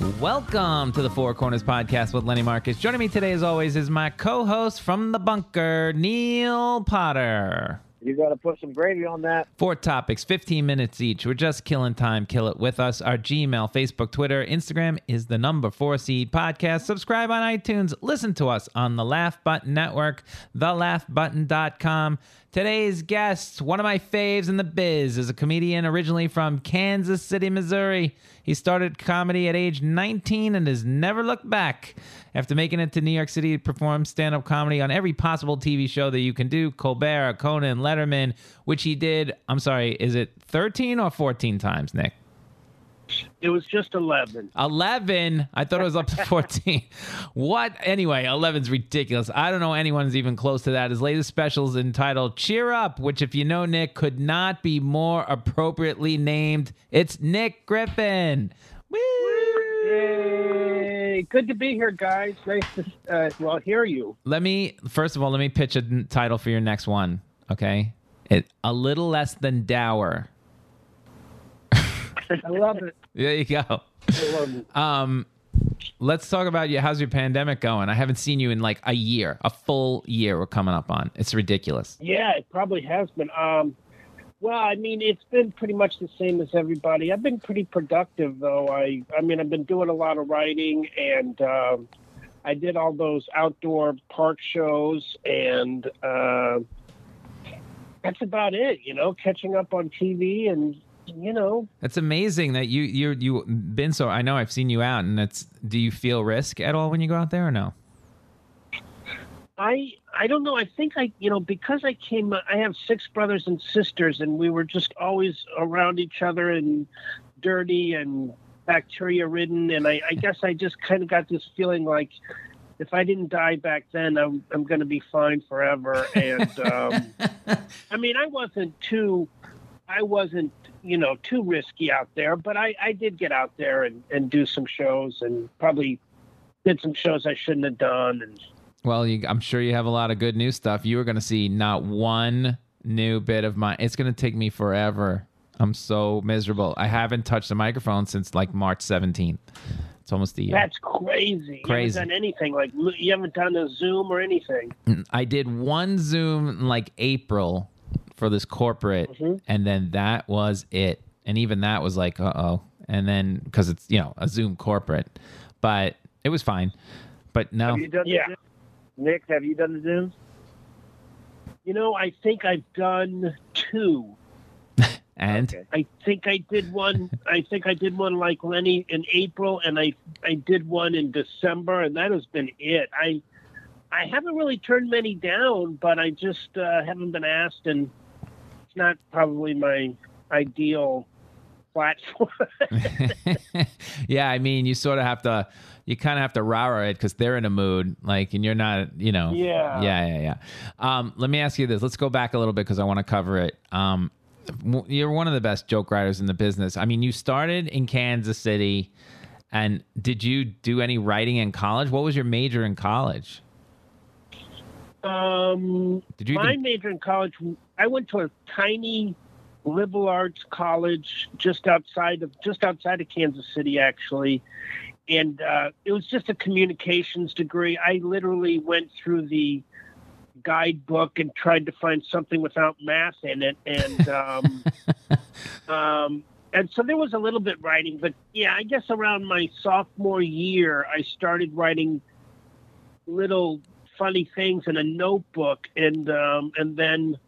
Welcome to the Four Corners Podcast with Lenny Marcus. Joining me today, as always, is my co host from the bunker, Neil Potter. You got to put some gravy on that. Four topics, 15 minutes each. We're just killing time. Kill it with us. Our Gmail, Facebook, Twitter, Instagram is the number four seed podcast. Subscribe on iTunes. Listen to us on the Laugh Button Network, thelaughbutton.com. Today's guest, one of my faves in the biz, is a comedian originally from Kansas City, Missouri. He started comedy at age 19 and has never looked back. After making it to New York City, he performed stand up comedy on every possible TV show that you can do Colbert, Conan, Letterman, which he did. I'm sorry, is it 13 or 14 times, Nick? It was just 11. 11. I thought it was up to 14. what? Anyway, 11's ridiculous. I don't know anyone's even close to that. His latest special is entitled Cheer Up, which, if you know Nick, could not be more appropriately named. It's Nick Griffin. Woo! Yay! Good to be here, guys. Nice to, uh, well, hear you. Let me, first of all, let me pitch a n- title for your next one, okay? It, a little less than dour. I love it. There you go. Um, let's talk about you. How's your pandemic going? I haven't seen you in like a year, a full year. We're coming up on. It's ridiculous. Yeah, it probably has been. Um, well, I mean, it's been pretty much the same as everybody. I've been pretty productive, though. I, I mean, I've been doing a lot of writing, and um, I did all those outdoor park shows, and uh, that's about it. You know, catching up on TV, and you know, It's amazing that you you you been so. I know I've seen you out, and it's. Do you feel risk at all when you go out there, or no? I I don't know. I think I you know because I came. I have six brothers and sisters, and we were just always around each other and dirty and bacteria ridden. And I, I guess I just kind of got this feeling like if I didn't die back then, I'm I'm going to be fine forever. And um, I mean, I wasn't too. I wasn't you know too risky out there, but I I did get out there and and do some shows and probably did some shows I shouldn't have done and. Well, you, I'm sure you have a lot of good new stuff. You are going to see not one new bit of my. It's going to take me forever. I'm so miserable. I haven't touched the microphone since like March 17th. It's almost a year. That's crazy. Crazy. You haven't done anything like you haven't done a Zoom or anything. Mm, I did one Zoom in like April for this corporate, Mhm. and then that was it. And even that was like, uh oh. And then because it's you know a Zoom corporate, but it was fine. But no, Have you done Yeah. the Nick, have you done the Zooms? You know, I think I've done two. and Okay. I think I did one. I think I did one like Lenny in April, and I I did one in December, and that has been it. I I haven't really turned many down, but I just uh, haven't been asked, and it's not probably my ideal platform. yeah, I mean, you sort of have to, you kind of have to rah it because they're in a mood, like, and you're not, you know. Yeah. Yeah, yeah, yeah. Um, let me ask you this. Let's go back a little bit because I want to cover it. Um, you're one of the best joke writers in the business. I mean, you started in Kansas City, and did you do any writing in college? What was your major in college? Um, Did you my even- major in college, I went to a tiny liberal arts college just outside of just outside of Kansas City, actually, and uh, it was just a communications degree. I literally went through the guidebook and tried to find something without math in it, and um, um, and so there was a little bit writing, but yeah, I guess around my sophomore year, I started writing little funny things in a notebook, and um, and then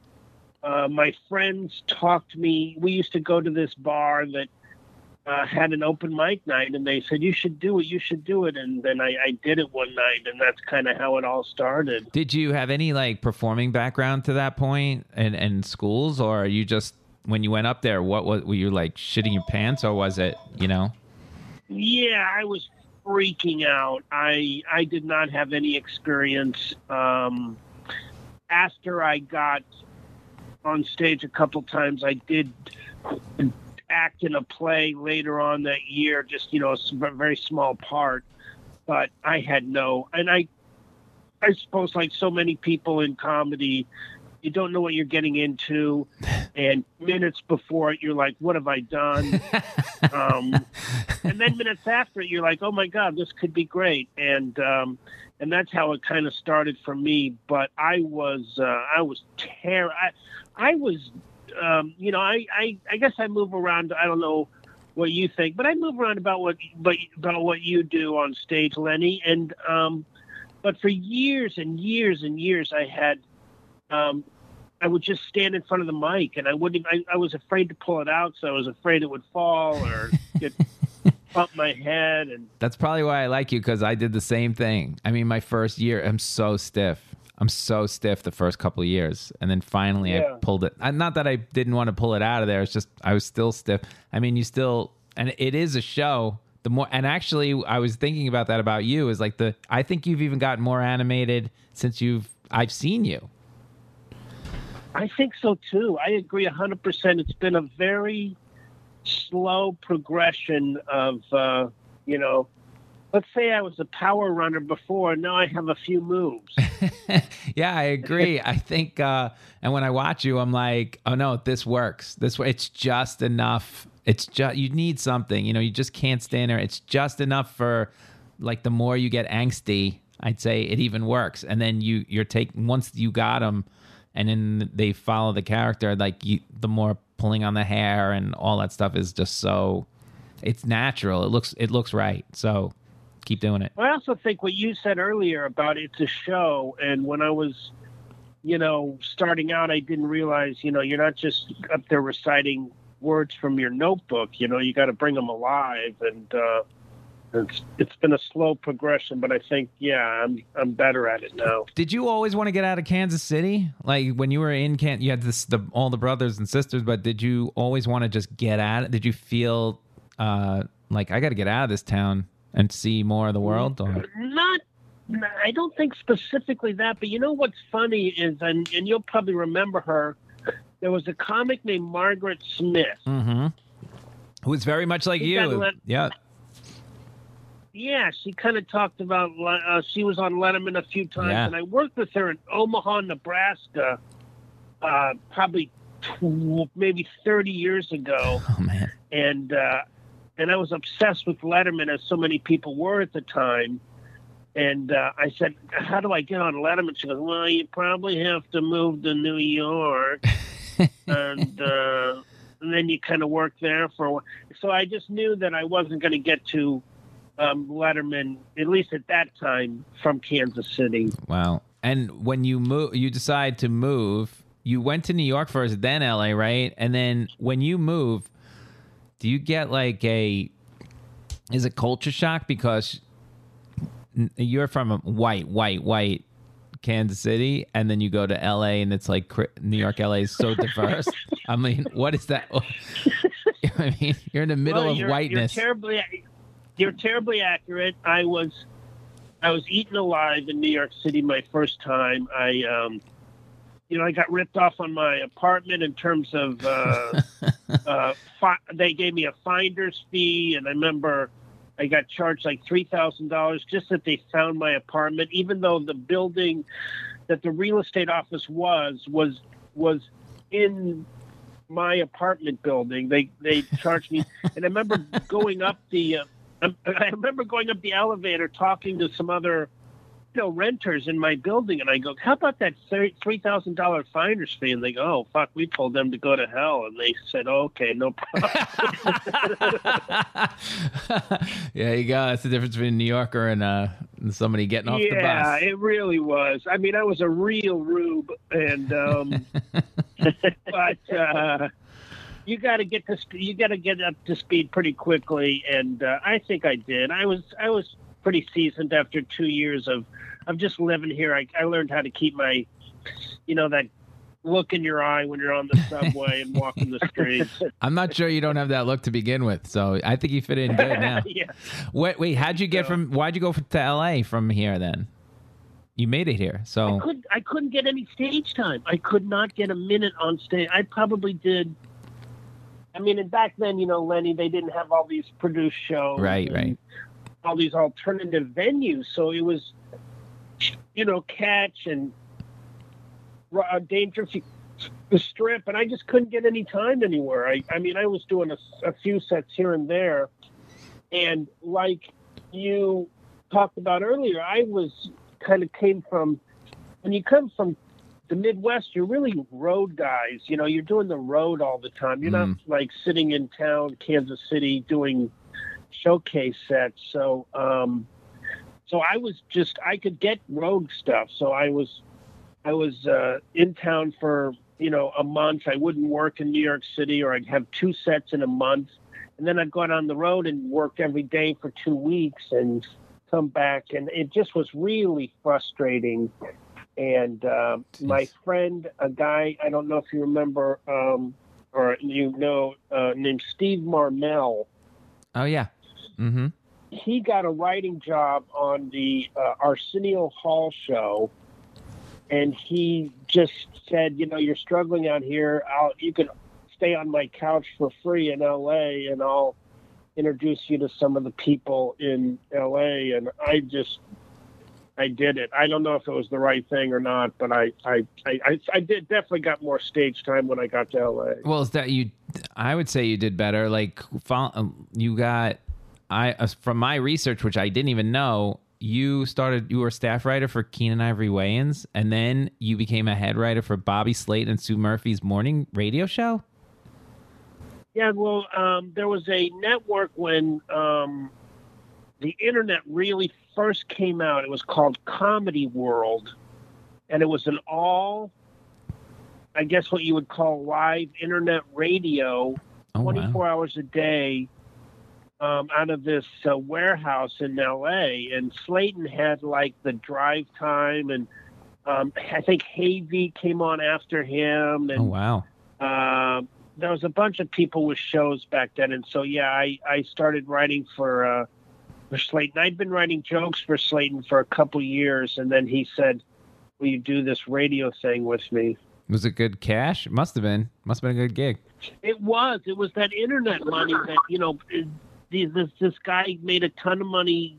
uh, my friends talked me. We used to go to this bar that uh, had an open mic night, and they said you should do it, you should do it, and then I, I did it one night, and that's kind of how it all started. Did you have any like performing background to that point and and schools, or are you just when you went up there? What was were you like shitting your pants, or was it you know? Yeah, I was freaking out. I I did not have any experience. Um, after I got on stage a couple times, I did act in a play later on that year, just you know, a very small part. But I had no, and I, I suppose like so many people in comedy, you don't know what you're getting into, and minutes before it, you're like, "What have I done?" um, and then minutes after it, you're like, "Oh my God, this could be great," and um, and that's how it kind of started for me. But I was, uh, I was ter- I, I was, um, you know, I, I, I guess I move around. I don't know what you think, but I move around about what, but about what you do on stage, Lenny, and um, but for years and years and years, I had um, I would just stand in front of the mic and I wouldn't, I, I was afraid to pull it out. So I was afraid it would fall or get bump my head. And that's probably why I like you. Cause I did the same thing. I mean, my first year, I'm so stiff. I'm so stiff the first couple of years. And then finally Yeah. I pulled it. Not that I didn't want to pull it out of there. It's just, I was still stiff. I mean, you still, and it is a show. The more, and actually, I was thinking about that about you. Is like the, I think you've even gotten more animated since you've, I've seen you. I think so too. I agree 100%. It's been a very slow progression of, uh, you know, let's say I was a power runner before. Now I have a few moves. yeah, I agree. I think, uh, and when I watch you, I'm like, oh no, this works. This way, it's just enough. It's just you need something. You know, you just can't stand there. It's just enough for, like, the more you get angsty, I'd say it even works. And then you you're taking once you got them, and then they follow the character. Like you, the more pulling on the hair and all that stuff is just so. It's natural. It looks it looks right. So keep doing it. I also think what you said earlier about it's a show, and when I was, you know, starting out, I didn't realize, you know, you're not just up there reciting words from your notebook. You know, you got to bring them alive, and uh, it's it's been a slow progression, but I think, yeah, I'm I'm better at it now. Did you always want to get out of Kansas City? Like when you were in Can, you had this the all the brothers and sisters, but did you always want to just get out? Did you feel uh, like I got to get out of this town and see more of the world? Or Not, I don't think specifically that, but you know what's funny is, and and you'll probably remember her. There was a comic named Margaret Smith. mm-hmm. who's very much like You you? let- Yeah. Yeah, she kind of talked about. Uh, she was on Letterman a few times, Yeah. and I worked with her in Omaha, Nebraska, uh, probably tw- maybe thirty years ago, Oh man. and uh, and I was obsessed with Letterman, as so many people were at the time. And uh, I said, "How do I get on Letterman?" She goes, "Well, you probably have to move to New York, and uh, and then you kind of work there for a while." So I just knew that I wasn't going to get to um, Letterman, at least at that time, from Kansas City. Wow. And when you move, you decide to move. You went to New York first, then LA, right? And then when you move, do you get like a? Is it culture shock because you're from a white, white, white Kansas City, and then you go to LA, and it's like New York, LA is so diverse. I mean, what is that? I mean, you're in the middle Well, of whiteness. You're terribly, you're terribly accurate. I was, I was eaten alive in New York City my first time. I, um, you know, I got ripped off on my apartment in terms of, uh, uh, fi- they gave me a finder's fee, and I remember I got charged like three thousand dollars just that they found my apartment, even though the building that the real estate office was was was in my apartment building. They they charged me, and I remember going up the. Uh, I I remember going up the elevator, talking to some other, you know, renters in my building, and I go, "How about that three thousand dollar finder's fee?" And they go, "Oh, fuck, we told them to go to hell." And they said, "Okay, no problem." yeah, you go. That's the difference between a New Yorker and uh, and somebody getting off the bus. yeah, it really was. I mean, I was a real rube, and um, but uh, you got to get to sp- you got to get up to speed pretty quickly, and uh, I think I did. I was I was pretty seasoned after two years of of just living here. I, I learned how to keep my, you know, that look in your eye when you're on the subway and walking the streets. I'm not sure you don't have that look to begin with, so I think you fit in good now. yeah. Wait, wait, how'd you get So- from? Why'd you go to LA from here then? You made it here, I so couldn't I couldn't get any stage time. I could not get a minute on stage. I probably did I mean, and back then, you know, Lenny, they didn't have all these produced shows. right, right. All these alternative venues. So it was, you know, catch and uh, dangerous the strip, and I just couldn't get any time anywhere. I, I mean, I was doing a, a few sets here and there, and like you talked about earlier, I was kind of came from when you come from the Midwest, you're really road guys. You know, you're doing the road all the time. You're not like sitting in town, Kansas City, doing showcase sets. So, um, so I was just I could get road stuff. So I was I was uh, in town for you know a month. I wouldn't work in New York City, or I'd have two sets in a month, and then I'd go out on the road and work every day for two weeks and come back, and it just was really frustrating. And uh, my friend, a guy I don't know if you remember um, or you know, uh, named Steve Marmel Oh yeah. Mm-hmm. he got a writing job on the uh, Arsenio Hall show, and he just said, you know, you're struggling out here. I'll you can stay on my couch for free in L.A. and I'll introduce you to some of the people in L.A. And I just. I did it. I don't know if it was the right thing or not, but I, I, I, I, did definitely got more stage time when I got to LA. Well, is that you? I would say you did better. Like, um, you got. I uh, from my research, which I didn't even know, you started. You were a staff writer for Keenen Ivory Wayans, and then you became a head writer for Bobby Slayton and Sue Murphy's morning radio show. Yeah, well, um, there was a network when um, the internet really first came out. It was called Comedy World, and it was an all, I guess, what you would call live internet radio, Oh 24 wow! hours a day, um, out of this uh, warehouse in L.A. And Slayton had like the drive time, and um, I think Havey came on after him, and Oh wow! uh, there was a bunch of people with shows back then, and so yeah, I, I started writing for uh, for Slayton. I'd been writing jokes for Slayton for a couple years, and then he said, "Will you do this radio thing with me?" Was it good cash? It must have been. Must have been a good gig. It was. It was that internet money that you know. This this guy made a ton of money.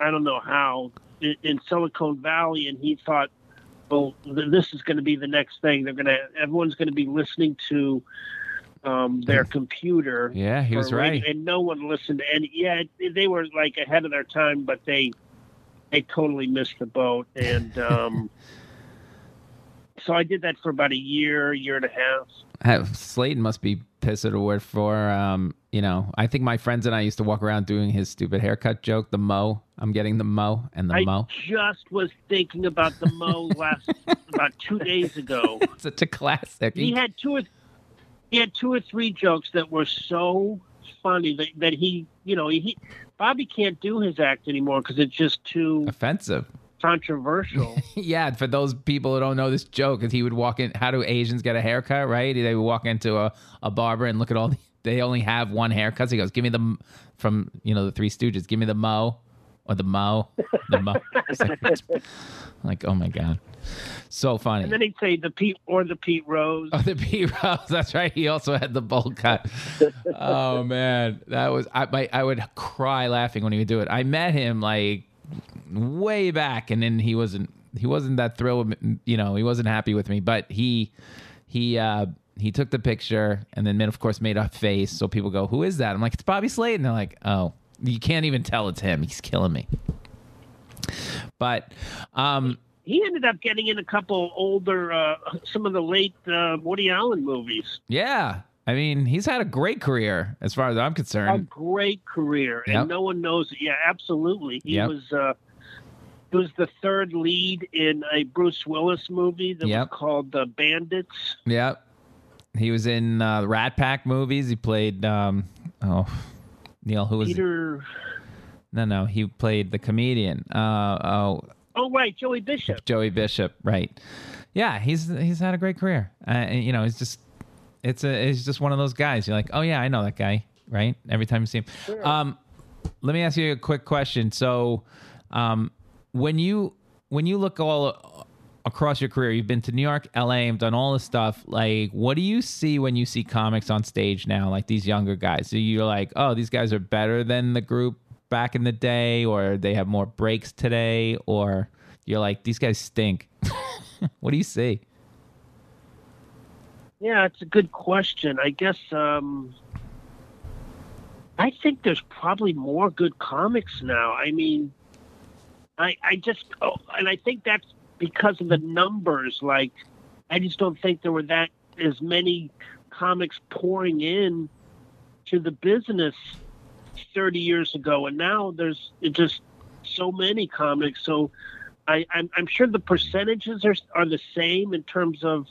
I don't know how in, in Silicon Valley, and he thought, well, this is going to be the next thing. They're going to everyone's going to be listening to um, their computer. Yeah, he was right. and no one listened. And yeah, they were like ahead of their time, but they they totally missed the boat. And um, so I did that for about a year, year and a half. Ha- Slayton must be pissed at a word for. Um, you know, I think my friends and I used to walk around doing his stupid haircut joke, the mo. I'm getting the mo and the I mo. I just was thinking about the Mo last about two days ago. Such a classic. He had two or he had two or three jokes that were so funny that, that he, you know, he Bobby can't do his act anymore because it's just too offensive. controversial. yeah, for those people who don't know this joke, is he would walk in. How do Asians get a haircut? Right? They would walk into a, a barber and look at all. The, they only have one haircut. So he goes, "Give me the from you know the Three Stooges. Give me the mo or the mo, the mo." Like, oh my god, so funny. and then he'd say the Pete or the Pete Rose. Oh, the P Rose. That's right. He also had the bowl cut. oh man, that was I. My, I would cry laughing when he would do it. I met him like way back, and then he wasn't. He wasn't that thrilled. With, me- you know, he wasn't happy with me. But he, he, uh, he took the picture, and then of course made a face. So people go, "Who is that?" I'm like, "It's Bobby Slayton," and they're like, "Oh." You can't even tell it's him. He's killing me. But um, He ended up getting in a couple older, uh, some of the late uh, Woody Allen movies. yeah, I mean, he's had a great career as far as I'm concerned. A great career, and no one knows it. Yeah, absolutely. He Yep. was. Uh, he was the third lead in a Bruce Willis movie that Yep. was called The Bandits. Yep. He was in uh, Rat Pack movies. He played um oh Neil who was Peter. no no he played the comedian. Uh oh Oh, right, Joey Bishop. Joey Bishop, right? Yeah, he's he's had a great career. Uh, you know, he's just it's a it's just one of those guys. You're like, oh yeah, I know that guy, right? Every time you see him. Um, let me ask you a quick question. So, um, when you when you look all across your career, you've been to New York, LA, and done all this stuff. Like, what do you see when you see comics on stage now? Like these younger guys, so you're like, oh, these guys are better than the group back in the day, or they have more breaks today, or you're like, these guys stink. what do you see? Yeah, it's a good question. I guess um, I think there's probably more good comics now. I mean, I I just oh, and I think that's because of the numbers. Like, I just don't think there were that as many comics pouring in to the business 30 years ago, and now there's just so many comics. So I, I'm, I'm sure the percentages are are the same in terms of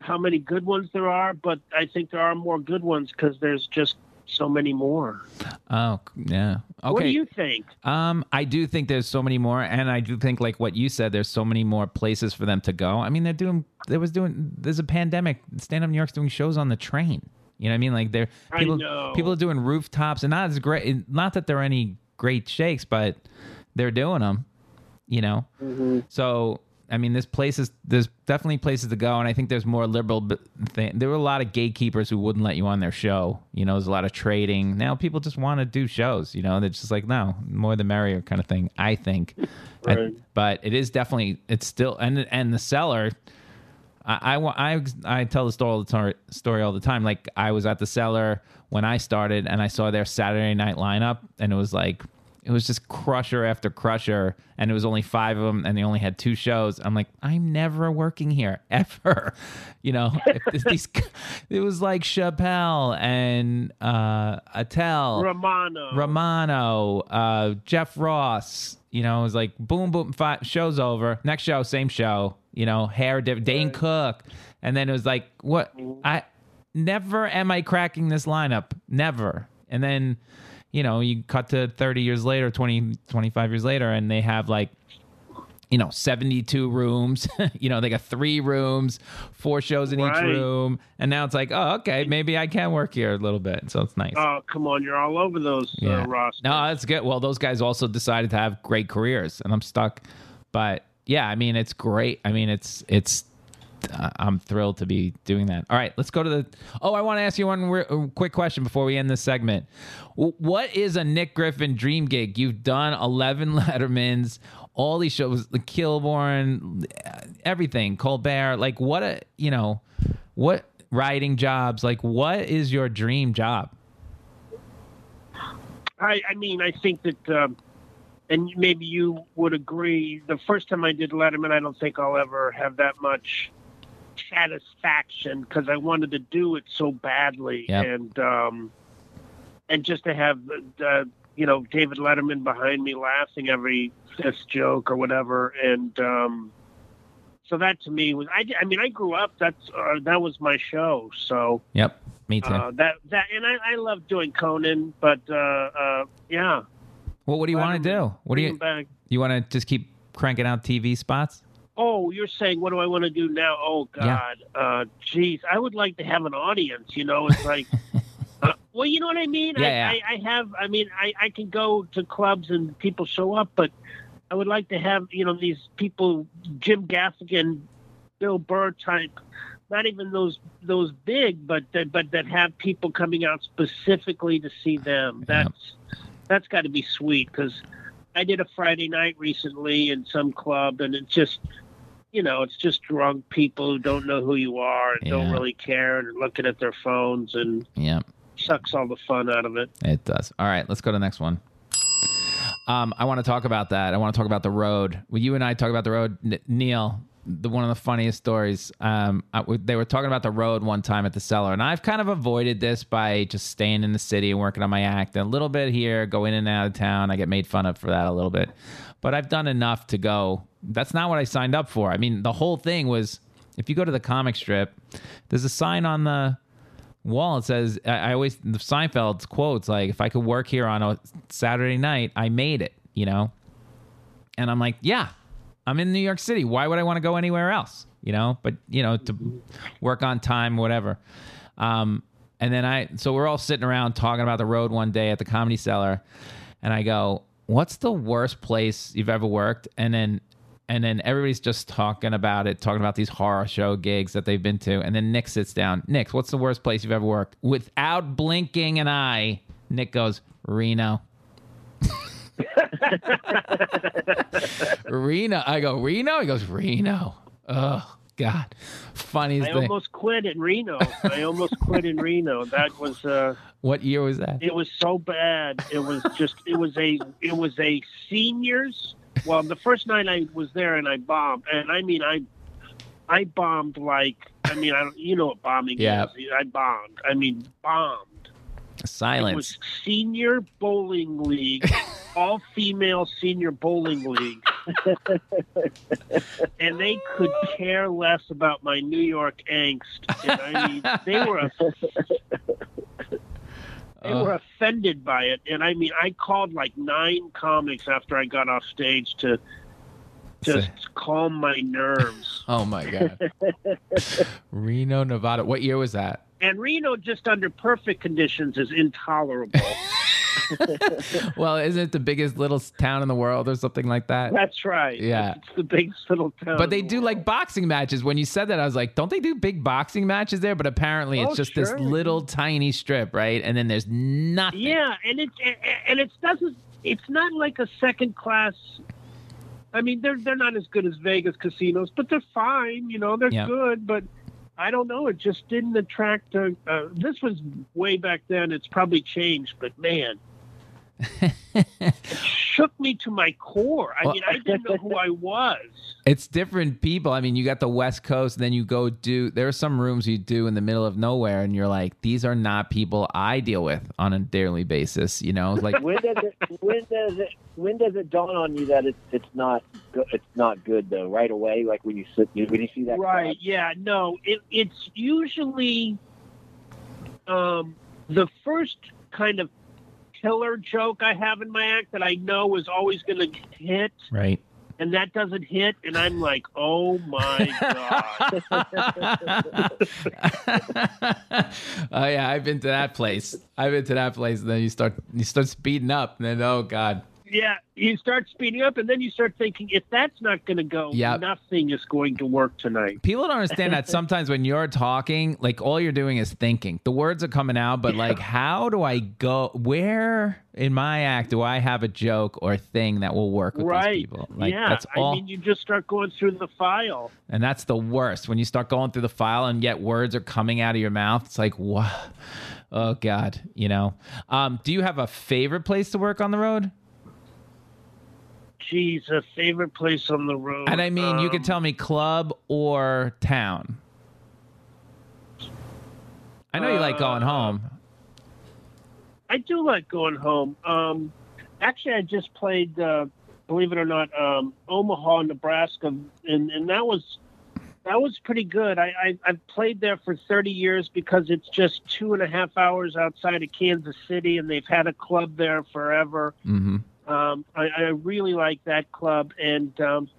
how many good ones there are, but I think there are more good ones because there's just so many more. Oh yeah. Okay. What do you think? Um, I do think there's so many more, and I do think like what you said, there's so many more places for them to go. I mean, they're doing. There was doing. There's a pandemic. Stand Up New York's doing shows on the train. You know what I mean? Like they're I people. know. People are doing rooftops, and not as great. Not that there are any great shakes, but they're doing them. You know. Mm-hmm. So I mean, there's places. There's definitely places to go, and I think there's more liberal. b- Thing. There were a lot of gatekeepers who wouldn't let you on their show. You know, there's a lot of trading. Now people just want to do shows. You know, they're just like, no, more the merrier kind of thing. I think, I- but it is definitely. It's still and and the cellar. I, I I I tell the story all the time, story all the time. Like I was at the cellar when I started, and I saw their Saturday night lineup, and it was like it was just crusher after crusher, and it was only five of them, and they only had two shows. I'm like, I'm never working here ever, you know. These, it was like Chappelle and uh, Attell, Romano. Romano, uh, Jeff Ross. You know, it was like boom, boom, five, show's over. Next show, same show. You know, hair, diff- Dane Cook, and then it was like, what? I never am I cracking this lineup, never. And then, you know, you cut to 30 years later, 20, 25 years later, and they have like you know 72 rooms you know they got three rooms four shows in each room and now it's like oh okay maybe i can work here a little bit so it's nice Oh, come on. You're all over those yeah. uh, rosters. No, that's good. Well, those guys also decided to have great careers, and I'm stuck. But yeah, I mean, it's great. I mean, it's it's. I'm thrilled to be doing that. All right, let's go to the. Oh, I want to ask you one re- uh, quick question before we end this segment. What is a Nick Griffin dream gig? You've done 11 Lettermans, all these shows, the Kilborn, uh, everything, Colbert. Like, what a you know, what writing jobs? Like, what is your dream job? I, I mean, I think that, um, and maybe you would agree. The first time I did Letterman, I don't think I'll ever have that much satisfaction because I wanted to do it so badly, Yep. and um, and just to have uh, you know David Letterman behind me laughing every fifth joke or whatever, and um, so that to me was I, I mean I grew up that's uh, that was my show, so. Yep, me too. Uh, that that and I, I love doing Conan, but uh, uh, yeah. well, what do you want to do? What do you back. you want to just keep cranking out TV spots? Oh, you're saying what do I want to do now? Oh Yeah. God, uh, geez, I would like to have an audience. You know, it's like, uh, well, you know what I mean. Yeah, I, yeah. I, I have. I mean, I, I can go to clubs and people show up, but I would like to have you know these people, Jim Gaffigan, Bill Burr type. Not even those those big, but that but that have people coming out specifically to see them. Yeah. That's that's got to be sweet because I did a Friday night recently in some club, and it's just, you know, it's just drunk people who don't know who you are and don't really care and are looking at their phones and Yeah, sucks all the fun out of it. it does. All right, let's go to the next one. Um, I want to talk about that. I want to talk about the road. Will you and I talk about the road, N- Neil? The one of the funniest stories. Um, I, they were talking about the road one time at the cellar, and I've kind of avoided this by just staying in the city and working on my act. And a little bit here, go in and out of town. I get made fun of for that a little bit, but I've done enough to go. That's not what I signed up for. I mean, the whole thing was if you go to the comic strip, there's a sign on the wall. It says, I, I always, the Seinfeld's quotes, like, if I could work here on a Saturday night, I made it, you know? And I'm like, yeah, I'm in New York City. Why would I want to go anywhere else? You know, but you know, to work on time, whatever. Um, and then I, so we're all sitting around talking about the road one day at the Comedy Cellar, and I go, "What's the worst place you've ever worked?" And then, and then everybody's just talking about it, talking about these horror show gigs that they've been to. And then Nick sits down. Nick, what's the worst place you've ever worked? Without blinking an eye, Nick goes, Reno. Reno. I go, Reno? He goes, Reno. Oh, God. Funniest I thing. almost quit in Reno. I almost quit in Reno. That was uh, what year was that? it was so bad. It was just it was a it was a seniors. Well, the first night I was there and I bombed, and I mean I I bombed like I mean I don't you know what bombing Yeah. is. I bombed. I mean bombed. Silence. It was senior bowling league, all female senior bowling league. and they could care less about my New York angst. And I mean, they were they Oh. were uh-huh. offended by it. And I mean, I called like nine comics after I got off stage to just calm my nerves. Oh my god. Reno, Nevada. What year was that? And Reno, just under perfect conditions, is intolerable. Well, isn't it the biggest little town in the world or something like that? That's right. Yeah. It's the biggest little town. But they the do like boxing matches. When you said that, I was like, don't they do big boxing matches there? But apparently, it's Oh, just sure. this little tiny strip, right? And then there's nothing. Yeah, and it and it doesn't. It's not like a second class. I mean, they're they're not as good as Vegas casinos, but they're fine. You know, they're Yeah. good. But I don't know. It just didn't attract. A, uh, this was way back then. It's probably changed, but man, it shook me to my core. I Well- mean, I didn't know who I was. It's different people. I mean, you got the West Coast, and then you go do. There are some rooms you do in the middle of nowhere, and you're like, these are not people I deal with on a daily basis. You know, like when does it when does it when does it dawn on you that it's it's not good it's not good though right away like when you sit when you see that Right. crowd? Yeah. No. It, it's usually um, the first kind of killer joke I have in my act that I know is always going to hit, right. and that doesn't hit, and I'm like, oh my god. oh yeah, I've been to that place. I've been to that place, and then you start you start speeding up, and then oh god, yeah. You start speeding up, and then you start thinking, if that's not going to go, Yep. nothing is going to work tonight. people don't understand that sometimes when you're talking, like all you're doing is thinking. The words are coming out, but like, how do I go? Where in my act do I have a joke or thing that will work with right. these people? Like yeah. that's all. I mean, you just start going through the file. And that's the worst when you start going through the file and yet words are coming out of your mouth. It's like, what? Oh God, you know. Um, do you have a favorite place to work on the road? Geez, a favorite place on the road. And I mean, you Um, could tell me club or town. I know you like going Uh, home. I do like going home. Um, actually, I just played, uh, believe it or not, um, Omaha, Nebraska, and, and that was that was pretty good. I, I I've played there for 30 years because it's just two and a half hours outside of Kansas City, and they've had a club there forever. hmm Um, I, I really like that club, and um,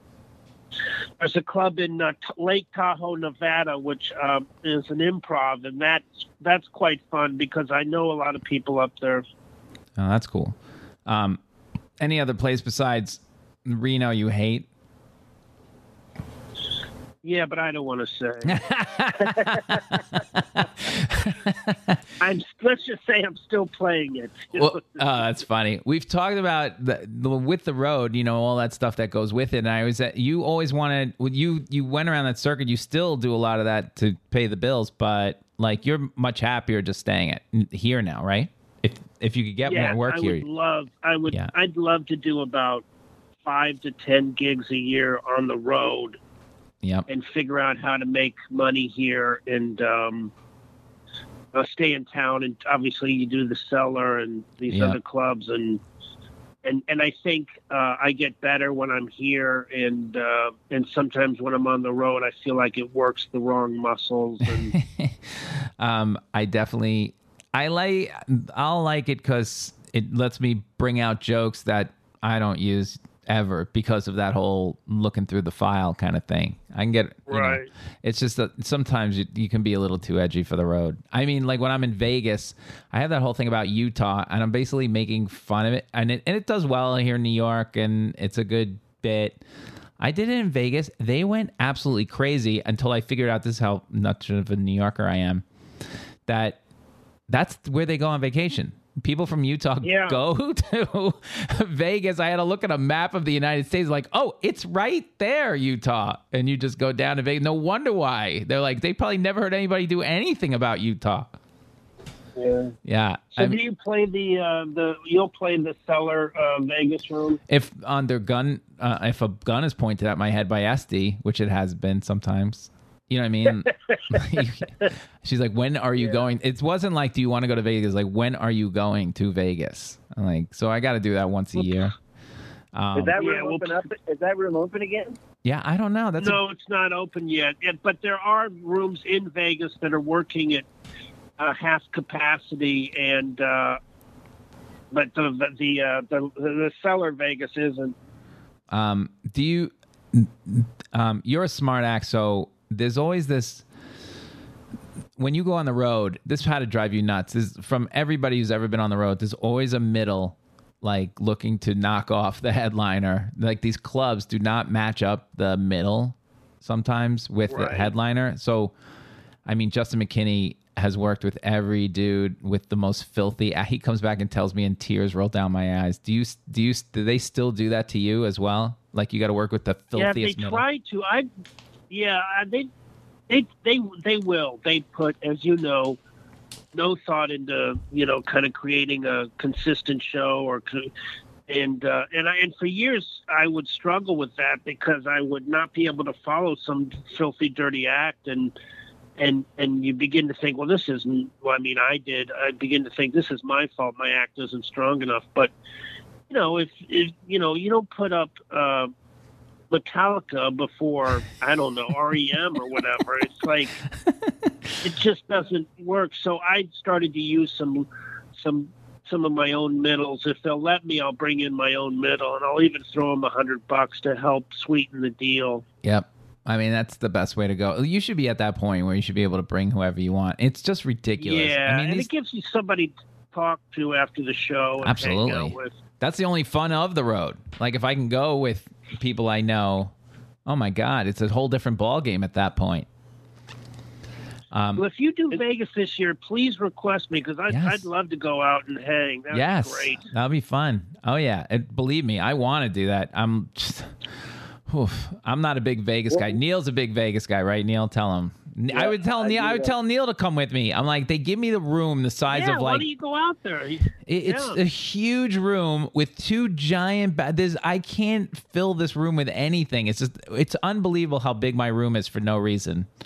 there's a club in uh, Lake Tahoe, Nevada, which um, is an improv, and that's that's quite fun because I know a lot of people up there. Oh, that's cool. Um, any other place besides Reno you hate? Yeah, but I don't want to say. I'm let's just say I'm still playing it. well, oh, that's funny. We've talked about the, the with the road, you know, all that stuff that goes with it. And I was that you always wanted you you went around that circuit. You still do a lot of that to pay the bills, but like you're much happier just staying at here now, right? If if you could get yeah, more work I here, would love. I would. Yeah. I'd love to do about five to ten gigs a year on the road yep, and figure out how to make money here and um, uh, stay in town. And obviously, you do the cellar and these Yeah. other clubs and. And, and I think uh, I get better when I'm here, and uh, and sometimes when I'm on the road, I feel like it works the wrong muscles. And um, I definitely I like I'll like it because it lets me bring out jokes that I don't use ever because of that whole looking through the file kind of thing. I can get you know, Right. it's just that sometimes you, you can be a little too edgy for the road. I mean, like when I'm in Vegas, I have that whole thing about Utah, and I'm basically making fun of it, and it and it does well here in New York, and it's a good bit. I did it in Vegas. They went absolutely crazy until I figured out this is how much of a New Yorker I am. That that's where they go on vacation. People from Utah Yeah. go to Vegas. I had to look at a map of the United States, like, oh, it's right there, Utah. And you just go down to Vegas. No wonder why. They're like, they probably never heard anybody do anything about Utah. Yeah. Yeah. So I'm- do you play the uh, the you'll play the cellar uh, Vegas room? if on their gun, uh, if a gun is pointed at my head by Estee, which it has been sometimes, you know what I mean? She's like, when are you going? It wasn't like, do you want to go to Vegas? Like, when are you going to Vegas? I'm like, so I got to do that once a year. Um, Is that Yeah, room we'll- open up? Is that room open again? yeah, I don't know. That's a- no, it's not open yet. It, but there are rooms in Vegas that are working at uh, half capacity, and uh, but the the the, uh, the the cellar Vegas isn't. Um, do you? Um, you're a smart act, so there's always this. When you go on the road, this had to drive you nuts. Is from everybody who's ever been on the road. There's always a middle, like looking to knock off the headliner. Like these clubs do not match up the middle sometimes with the headliner. So, I mean, Justin McKinney has worked with every dude with the most filthy. He comes back and tells me, and tears roll down my eyes. Do you do you do they still do that to you as well? Like you got to work with the filthiest. Yeah, they middle. try to. I, yeah, they, they, they, they will. They put, as you know, no thought into you know kind of creating a consistent show or, and uh, and I and for years I would struggle with that because I would not be able to follow some filthy, dirty act and. And and you begin to think, well, this isn't. Well, I mean, I did. I begin to think this is my fault. My act isn't strong enough. But you know, if, if you know, you don't put up uh, Metallica before I don't know REM or whatever. It's like it just doesn't work. So I started to use some some some of my own middles. If they'll let me, I'll bring in my own middle, and I'll even throw them a hundred bucks to help sweeten the deal. Yep. I mean, that's the best way to go. You should be at that point where you should be able to bring whoever you want. It's just ridiculous. Yeah, I mean, and these, it gives you somebody to talk to after the show. And Absolutely. hang out with. that's the only fun of the road. Like if I can go with people I know, oh my god, it's a whole different ball game at that point. Um, Well, if you do Vegas this year, please request me because I'd, Yes. I'd love to go out and hang. That's yes, great. that'll be fun. Oh yeah, it, believe me, I want to do that. I'm just, oof, I'm not a big Vegas guy. Neil's a big Vegas guy, right? Neil, tell him. I would tell I Neil. I would tell Neil to come with me. I'm like, they give me the room the size yeah, of like. why don't you go out there? It- It's Yeah. a huge room with two giant. Ba- there's I can't fill this room with anything. It's just it's unbelievable how big my room is for no reason.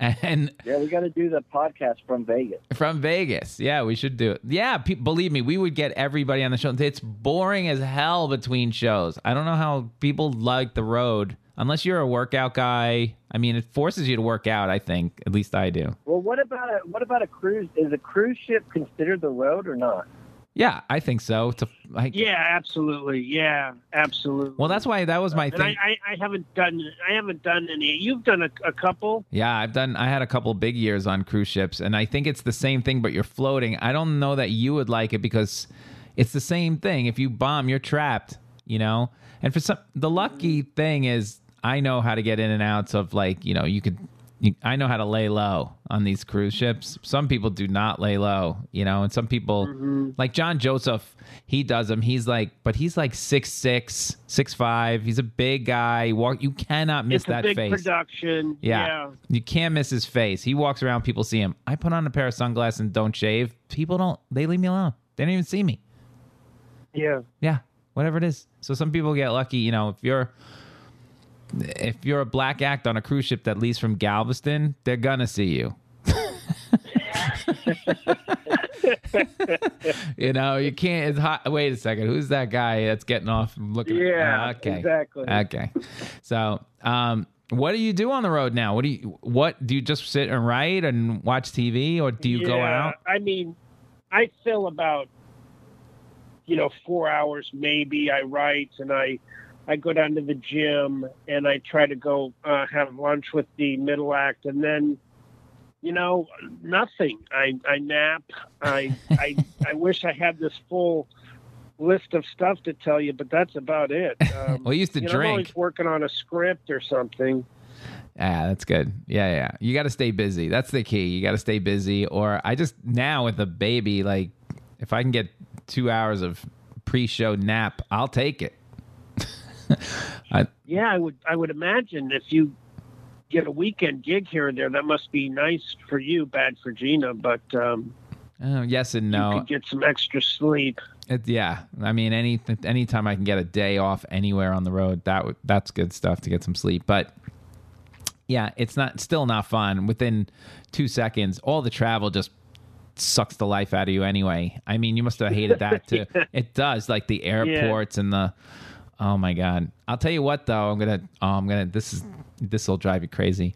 And Yeah, we got to do the podcast from Vegas. from Vegas, yeah, we should do it. Yeah, pe- believe me, we would get everybody on the show. It's boring as hell between shows. I don't know how people like the road unless you're a workout guy. I mean, it forces you to work out. I think at least I do. Well, what about a what about a cruise? Is a cruise ship considered the road or not? Yeah, I think so. It's a, Yeah, absolutely. Yeah, absolutely. Well, that's why that was my and thing. I, I, I haven't done I haven't done any. You've done a, a couple. Yeah, I've done. I had a couple big years on cruise ships, and I think it's the same thing, but you're floating. I don't know that you would like it because it's the same thing. If you bomb, you're trapped. You know. And for some, the lucky thing is, I know how to get in and outs of like, you know, you could. You, I know how to lay low on these cruise ships. Some people do not lay low, you know, and some people mm-hmm. like John Joseph, he does them. He's like, but he's like six six, six five. He's a big guy. Walk, you cannot miss it's that big face. production. Yeah. yeah. You can't miss his face. He walks around, people see him. I put on a pair of sunglasses and don't shave. People don't, they leave me alone. They don't even see me. Yeah. Yeah, whatever it is. So some people get lucky, you know, if you're if you're a black act on a cruise ship that leaves from Galveston, they're gonna see you. you know, you can't. It's hot. Wait a second. Who's that guy that's getting off? looking. Yeah, Ah, okay. exactly. Okay. So, um, what do you do on the road now? What do you? What do you just sit and write and watch TV, or do you go out? I mean, I fill about you know four hours maybe. I write and I I go down to the gym and I try to go uh, have lunch with the middle act, and then, you know, nothing. I I nap. I I I wish I had this full list of stuff to tell you, but that's about it. Um, Well, you used to you know, I'm always working on a script or something. Yeah, that's good. Yeah, yeah. You got to stay busy. That's the key. You got to stay busy. Or I just now with a baby, like if I can get two hours of pre-show nap, I'll take it. I, Yeah, I would I would imagine if you get a weekend gig here and there, that must be nice for you, bad for Gina, but um, oh, yes and no. could get some extra sleep. It, yeah, I mean, any anytime I can get a day off anywhere on the road, that that's good stuff to get some sleep. But yeah, it's not still not fun. Within two seconds, all the travel just sucks the life out of you anyway. I mean, you must have hated that too. It does, like the airports and the. Oh my god! I'll tell you what, though, I'm gonna. Oh, I'm gonna. This is this will drive you crazy.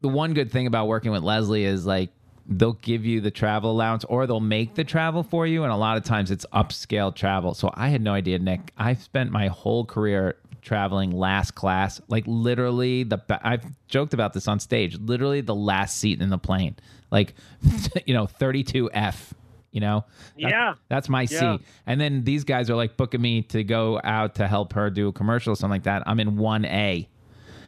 The one good thing about working with Leslie is like they'll give you the travel allowance or they'll make the travel for you and a lot of times it's upscale travel so i had no idea nick i've spent my whole career traveling last class like literally the i've joked about this on stage literally the last seat in the plane like you know 32f you know That- Yeah. that's my Yeah. seat and then these guys are like booking me to go out to help her do a commercial or something like that i'm in 1a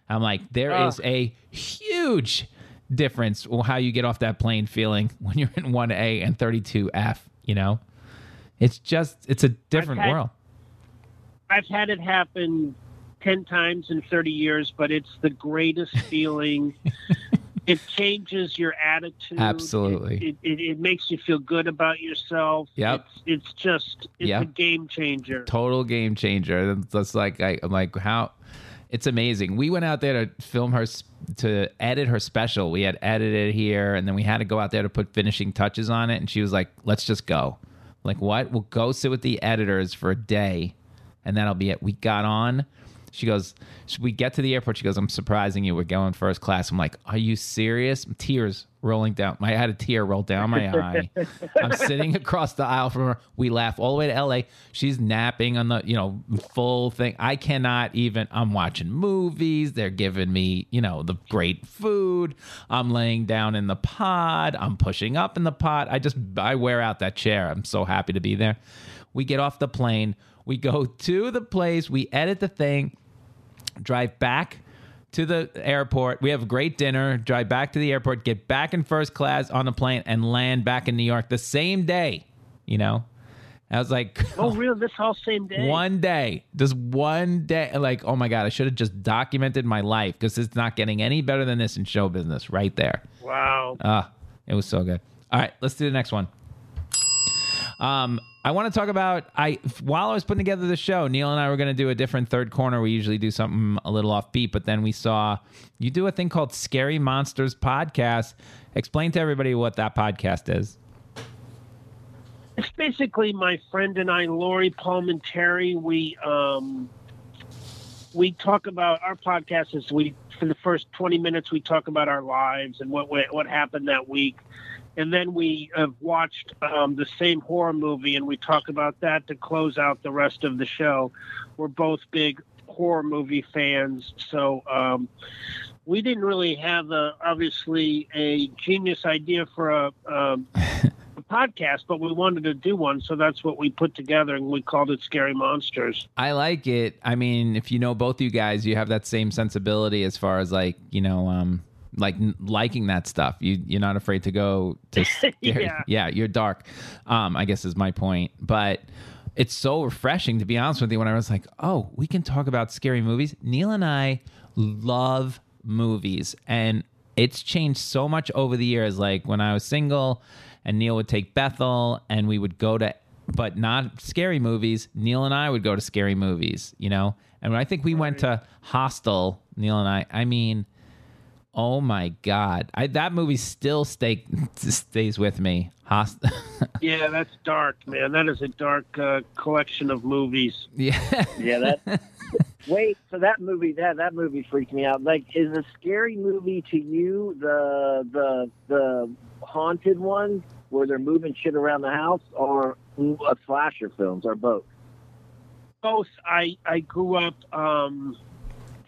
i'm like there is a huge difference how you get off that plane feeling when you're in 1A and 32F, you know? It's just it's a different had- world. I've had it happen 10 times in 30 years, but it's the greatest feeling. it changes your attitude. Absolutely. It, it, it makes you feel good about yourself. Yep. It's, it's just, it's Yep. a game changer. Total game changer. That's like I, I'm like how it's amazing. We went out there to film her to edit her special. We had edited here and then we had to go out there to put finishing touches on it and she was like, "Let's just go." Like, "What? We'll go sit with the editors for a day and that'll be it." We got on She goes, we get to the airport. She goes, I'm surprising you. We're going first class. I'm like, are you serious? Tears rolling down. My, I had a tear roll down my eye. I'm sitting across the aisle from her. We laugh all the way to LA. She's napping on the, you know, full thing. I cannot even, I'm watching movies. They're giving me, you know, the great food. I'm laying down in the pod. I'm pushing up in the pod. I just, I wear out that chair. I'm so happy to be there. We get off the plane. We go to the place. We edit the thing drive back to the airport. We have a great dinner, drive back to the airport, get back in first class on the plane, and land back in New York the same day. You know? I was like, Oh, really? This all same day? one day, just one day. Like, oh my God, I should have just documented my life because it's not getting any better than this in show business right there. Wow. Ah, it was so good. All right, let's do the next one. Um, I want to talk about I while I was putting together the show, Neil and I were going to do a different third corner. We usually do something a little offbeat, but then we saw you do a thing called Scary Monsters Podcast. Explain to everybody what that podcast is. It's basically my friend and I, Lori Palmentary. We um, we talk about our podcast is we for the first twenty minutes we talk about our lives and what, what happened that week, and then we have watched um, the same horror movie and we talk about that to close out the rest of the show. We're both big horror movie fans, so. Um, we didn't really have a, obviously a genius idea for a, um, a podcast, but we wanted to do one, so that's what we put together, and we called it Scary Monsters. I like it. I mean, if you know both you guys, you have that same sensibility as far as like you know, um, like liking that stuff. You you're not afraid to go to Yeah. yeah. You're dark. Um, I guess is my point, but. It's so refreshing to be honest with you. When I was like, "Oh, we can talk about scary movies." Neil and I love movies, and it's changed so much over the years. Like when I was single, and Neil would take Bethel, and we would go to but not scary movies. Neil and I would go to scary movies, you know? And when I think we went to Hostel, Neil and I, I mean, oh my God. I, that movie still stay, stays with me. Hostel. Yeah, that's dark, man. That is a dark uh, collection of movies. yeah. Yeah, that. Wait, so that movie that that movie freaked me out. Like, is a scary movie to you the the the haunted one where they're moving shit around the house, or a slasher films, or both? both. I I grew up um,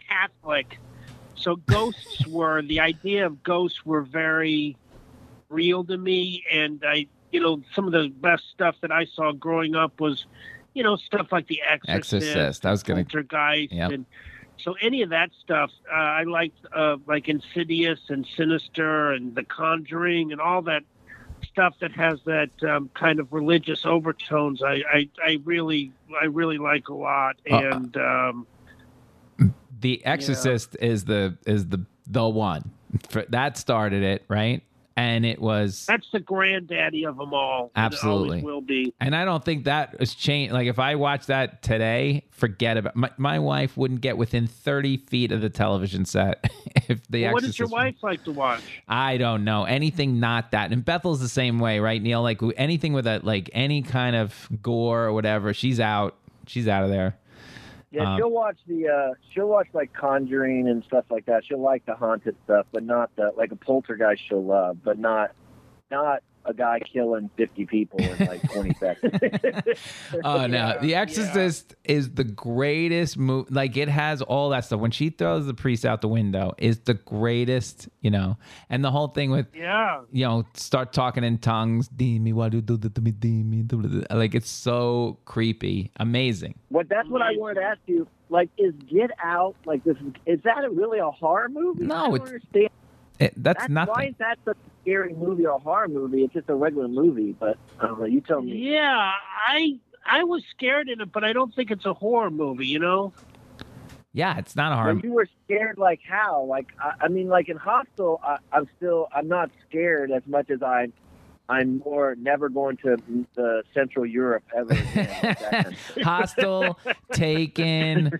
Catholic, so ghosts were the idea of ghosts were very real to me, and I you know some of the best stuff that I saw growing up was you know stuff like The Exorcist, Exorcist. I was gonna. Poltergeist, Yep. and so any of that stuff uh, I liked, uh, like Insidious and Sinister and The Conjuring and all that stuff that has that um, kind of religious overtones. I, I, I really I really like a lot, Uh, and um, The Exorcist is the is the the one For, that started it, right? And it was that's the granddaddy of them all. Absolutely. will be. And I don't think that has changed. Like if I watch that today, forget about my, my wife wouldn't get within thirty feet of the television set if the Well, what does your wife like to watch? I don't know anything not that. And Bethel's the same way, right, Neil? Like anything with a like any kind of gore or whatever, she's out. She's out of there. Yeah, Um, she'll watch the uh she'll watch like Conjuring and stuff like that. She'll like the haunted stuff, but not the like a poltergeist she'll love, but not not a guy killing fifty people in like twenty seconds. Oh no, The Exorcist is the greatest movie. Like it has all that stuff. When she throws the priest out the window, is the greatest. You know, and the whole thing with Yeah, you know, start talking in tongues. Dimi, why do you do that to me? Dimi. Like it's so creepy, amazing. What that's what I wanted to ask you. Like, is Get Out like this? Is that really a horror movie? No, I don't it's- understand. It, that's, That's, nothing. Why is that such a scary movie or a horror movie? It's just a regular movie. But I know. You tell me. yeah. I I was scared in it, but I don't think it's a horror movie. You know? Yeah, it's not a When harm. you were scared, like how? Like I, I mean, like in Hostel, I, I'm still I'm not scared as much as I'm. I'm more never going to the Central Europe ever again. Like that kind. Hostel, Taken,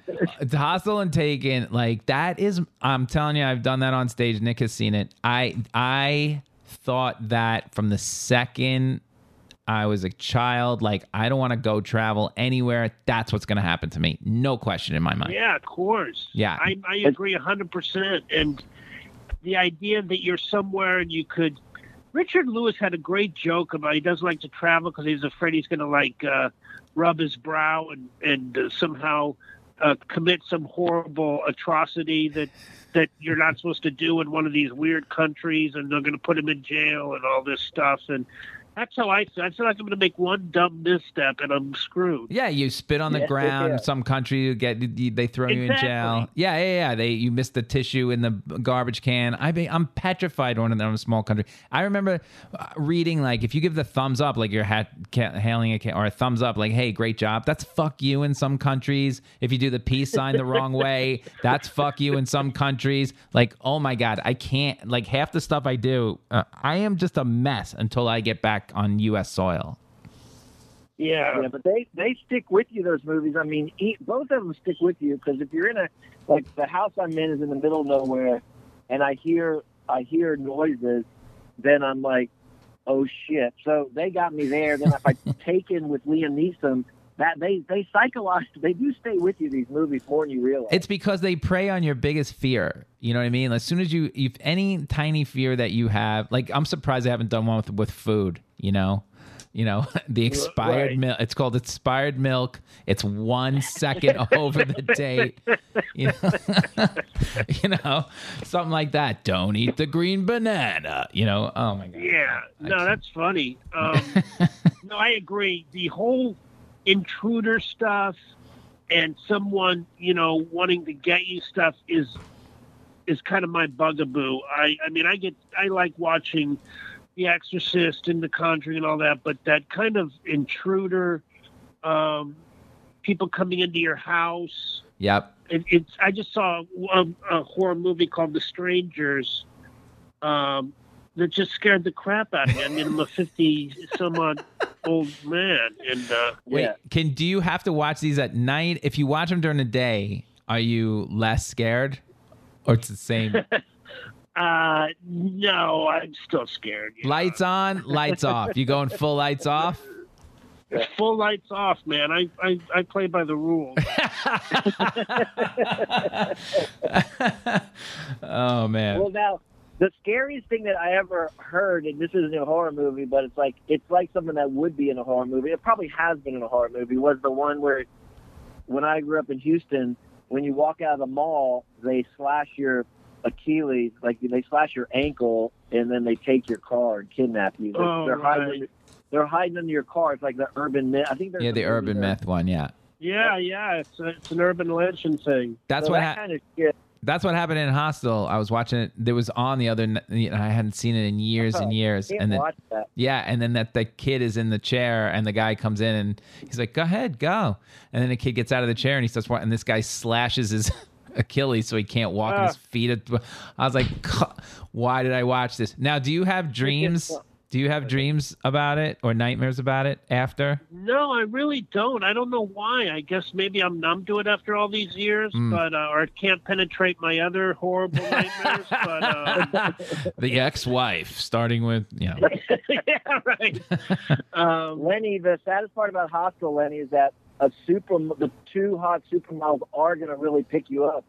Hostel and Taken. Like that is. I'm telling you, I've done that on stage. Nick has seen it. I I thought that from the second I was a child. Like I don't want to go travel anywhere. That's what's going to happen to me. No question in my mind. Yeah, of course. Yeah. I, I agree hundred percent. And the idea that you're somewhere and you could. Richard Lewis had a great joke about he doesn't like to travel because he's afraid he's going to like uh, rub his brow and and uh, somehow uh, commit some horrible atrocity that that you're not supposed to do in one of these weird countries, and they're going to put him in jail and all this stuff. And that's how I feel. I feel like I'm going to make one dumb misstep and I'm screwed. Yeah, you spit on the Yeah, ground. yeah. Some country you get you- they throw you in jail. Yeah, yeah, yeah. They you missed the tissue in the garbage can. I be, I'm petrified when I'm in a small country. I remember uh, reading like if you give the thumbs up, like you're ha- ca- hailing a ca- or a thumbs up, like hey, great job. That's fuck you in some countries. If you do the peace sign the wrong way, that's fuck you in some countries. Like oh my god, I can't. Like half the stuff I do, uh, I am just a mess until I get back on U.S. soil. Yeah. Yeah, but they they stick with you. Those movies. I mean, e both of them stick with you because if you're in a like the house I'm in is in the middle of nowhere, and I hear I hear noises, then I'm like, oh shit. So they got me there. Then if I take in with Liam Neeson, that they they psychologize they do stay with you. These movies more than you realize. It's because they prey on your biggest fear. You know what I mean? As soon as you, if any tiny fear that you have, like I'm surprised I haven't done one with with food. You know, you know the expired Right. milk. It's called expired milk. It's one second over the date. You know, you know, something like that. Don't eat the green banana. You know. Oh my god. Yeah, no, that's funny. Um, no, I agree. The whole intruder stuff and someone, you know, wanting to get you stuff is is kind of my bugaboo. I, I mean, I get, I like watching The Exorcist and The Conjuring and all that, but that kind of intruder, um, people coming into your house. Yep. It, it's. I just saw a, a horror movie called The Strangers. Um, that just scared the crap out of me. I mean, I'm a 50 some odd old man, and uh, Wait. Yeah. Can do you have to watch these at night? If you watch them during the day, are you less scared, or it's the same? uh, no, I'm still scared. Lights on, lights off. You going full lights off? full lights off, man. I, I, I play by the rules. oh man. Well, now the scariest thing that I ever heard, and this isn't a horror movie, but it's like it's like something that would be in a horror movie. It probably has been in a horror movie. Was the one where when I grew up in Houston, when you walk out of the mall, they slash your Achilles, like they slash your ankle, and then they take your car and kidnap you. They're, Oh, they're right. hiding. They're hiding under your car. It's like the urban myth. I think there's Yeah, the urban there. myth one. Yeah, Yeah, yeah, it's a, it's an urban legend thing. that's So what. that Ha- kind of shit. That's what happened in Hostel. I was watching it. There was on the other. I hadn't seen it in years and years. Can't and then watch that. yeah, and then that the kid is in the chair, and the guy comes in, and he's like, "Go ahead, go." And then the kid gets out of the chair, and he starts and this guy slashes his Achilles so he can't walk, and his feet. I was like, "Why did I watch this?" Now, do you have dreams? Do you have dreams about it or nightmares about it after? No, I really don't. I don't know why. I guess maybe I'm numb to it after all these years, Mm. but uh, or it can't penetrate my other horrible nightmares. but uh, the ex-wife, starting with you know. yeah, right. Um, Lenny, the saddest part about Hostel, Lenny, is that a super, the two hot supermodels are going to really pick you up,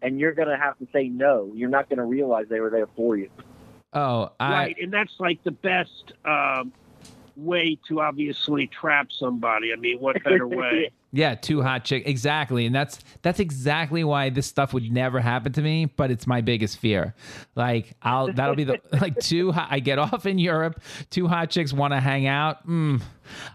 and you're going to have to say no. You're not going to realize they were there for you. Oh, I right, and that's like the best um, way to obviously trap somebody. I mean, what better way? Yeah, two hot chick. Exactly. And that's that's exactly why this stuff would never happen to me, but it's my biggest fear. Like I'll that'll be the like two hot, I get off in Europe, two hot chicks want to hang out. Mm,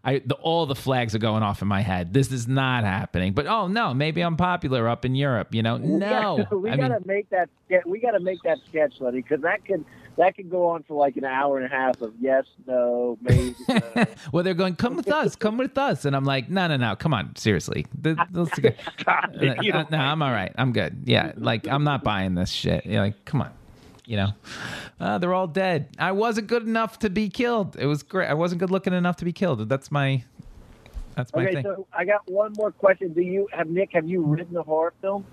I the, all the flags are going off in my head. This is not happening. But oh no, maybe I'm popular up in Europe, you know? No. we I got to mean make that. ske- We got to make that sketch, Lenny, because that could that could go on for like an hour and a half of yes, no, maybe. no. well, they're going, come with us, come with us, and I'm like, no, no, no, come on, seriously. Th- let's go. Stop it. You Uh, don't no, I'm all right. I'm good. Yeah, like I'm not buying this shit. You're like, come on. You know, uh, they're all dead. I wasn't good enough to be killed. It was great. I wasn't good looking enough to be killed. That's my. That's my okay, thing. so I got one more question. Do you have Nick? Have you written a horror film?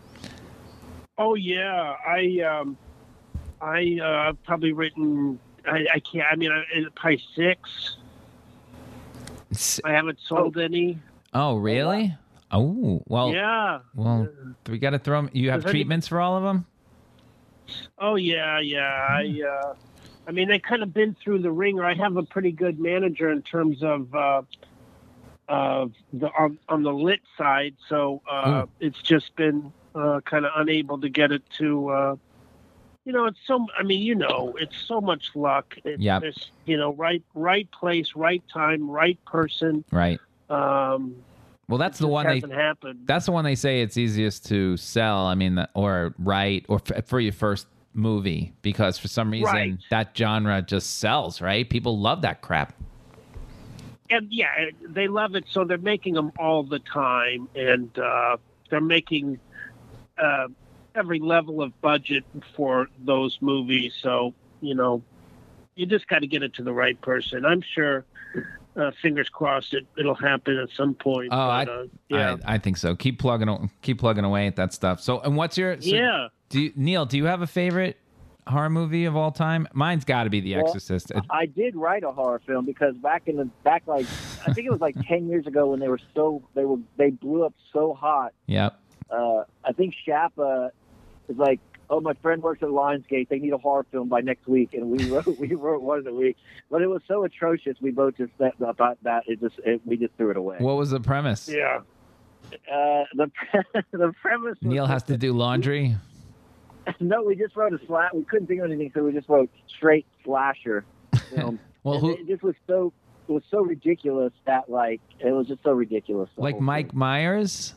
Oh yeah, I um, I uh, I've probably written. I, I can't. I mean, I, probably six. S- I haven't sold any. oh, really? Oh, well, yeah. well, we got to throw 'em- You have Does any- treatments for all of them? Oh yeah, yeah. I uh, I mean, they kind of been through the ringer. I have a pretty good manager in terms of uh, of the on, on the lit side. So uh, it's just been uh, kind of unable to get it to. You know, it's so. I mean, you know, it's so much luck. Yep. There's, you know, right, right place, right time, right person. Right. Um, Well, that's the one they. happened. That's the one they say it's easiest to sell. I mean, or write, or f- for your first movie, because for some reason Right. that genre just sells. Right? People love that crap. and yeah, they love it. So they're making them all the time, and uh, they're making uh, every level of budget for those movies. So you know, you just got to get it to the right person. I'm sure. Uh, fingers crossed, it it'll happen at some point. Oh, I- uh, yeah, I, I think so. Keep plugging, keep plugging away at that stuff. So, and what's your? So yeah. Do you, Neil? Do you have a favorite horror movie of all time? Mine's got to be The Well, Exorcist. It- I did write a horror film because back in the back like I think it was like ten years ago when they were so they were they blew up so hot. yep. Uh, I think Shapa is like, oh, my friend works at Lionsgate. They need a horror film by next week, and we wrote we wrote one in a week. But it was so atrocious, we both just said about that. It just it, we just threw it away. What was the premise? Yeah. Uh, the the premise. Was Neil has to do laundry. no, we just wrote a slat. We couldn't think of anything, so we just wrote straight slasher film. Well, who? it just was so it was so ridiculous that like it was just so ridiculous. Like Mike thing. Myers?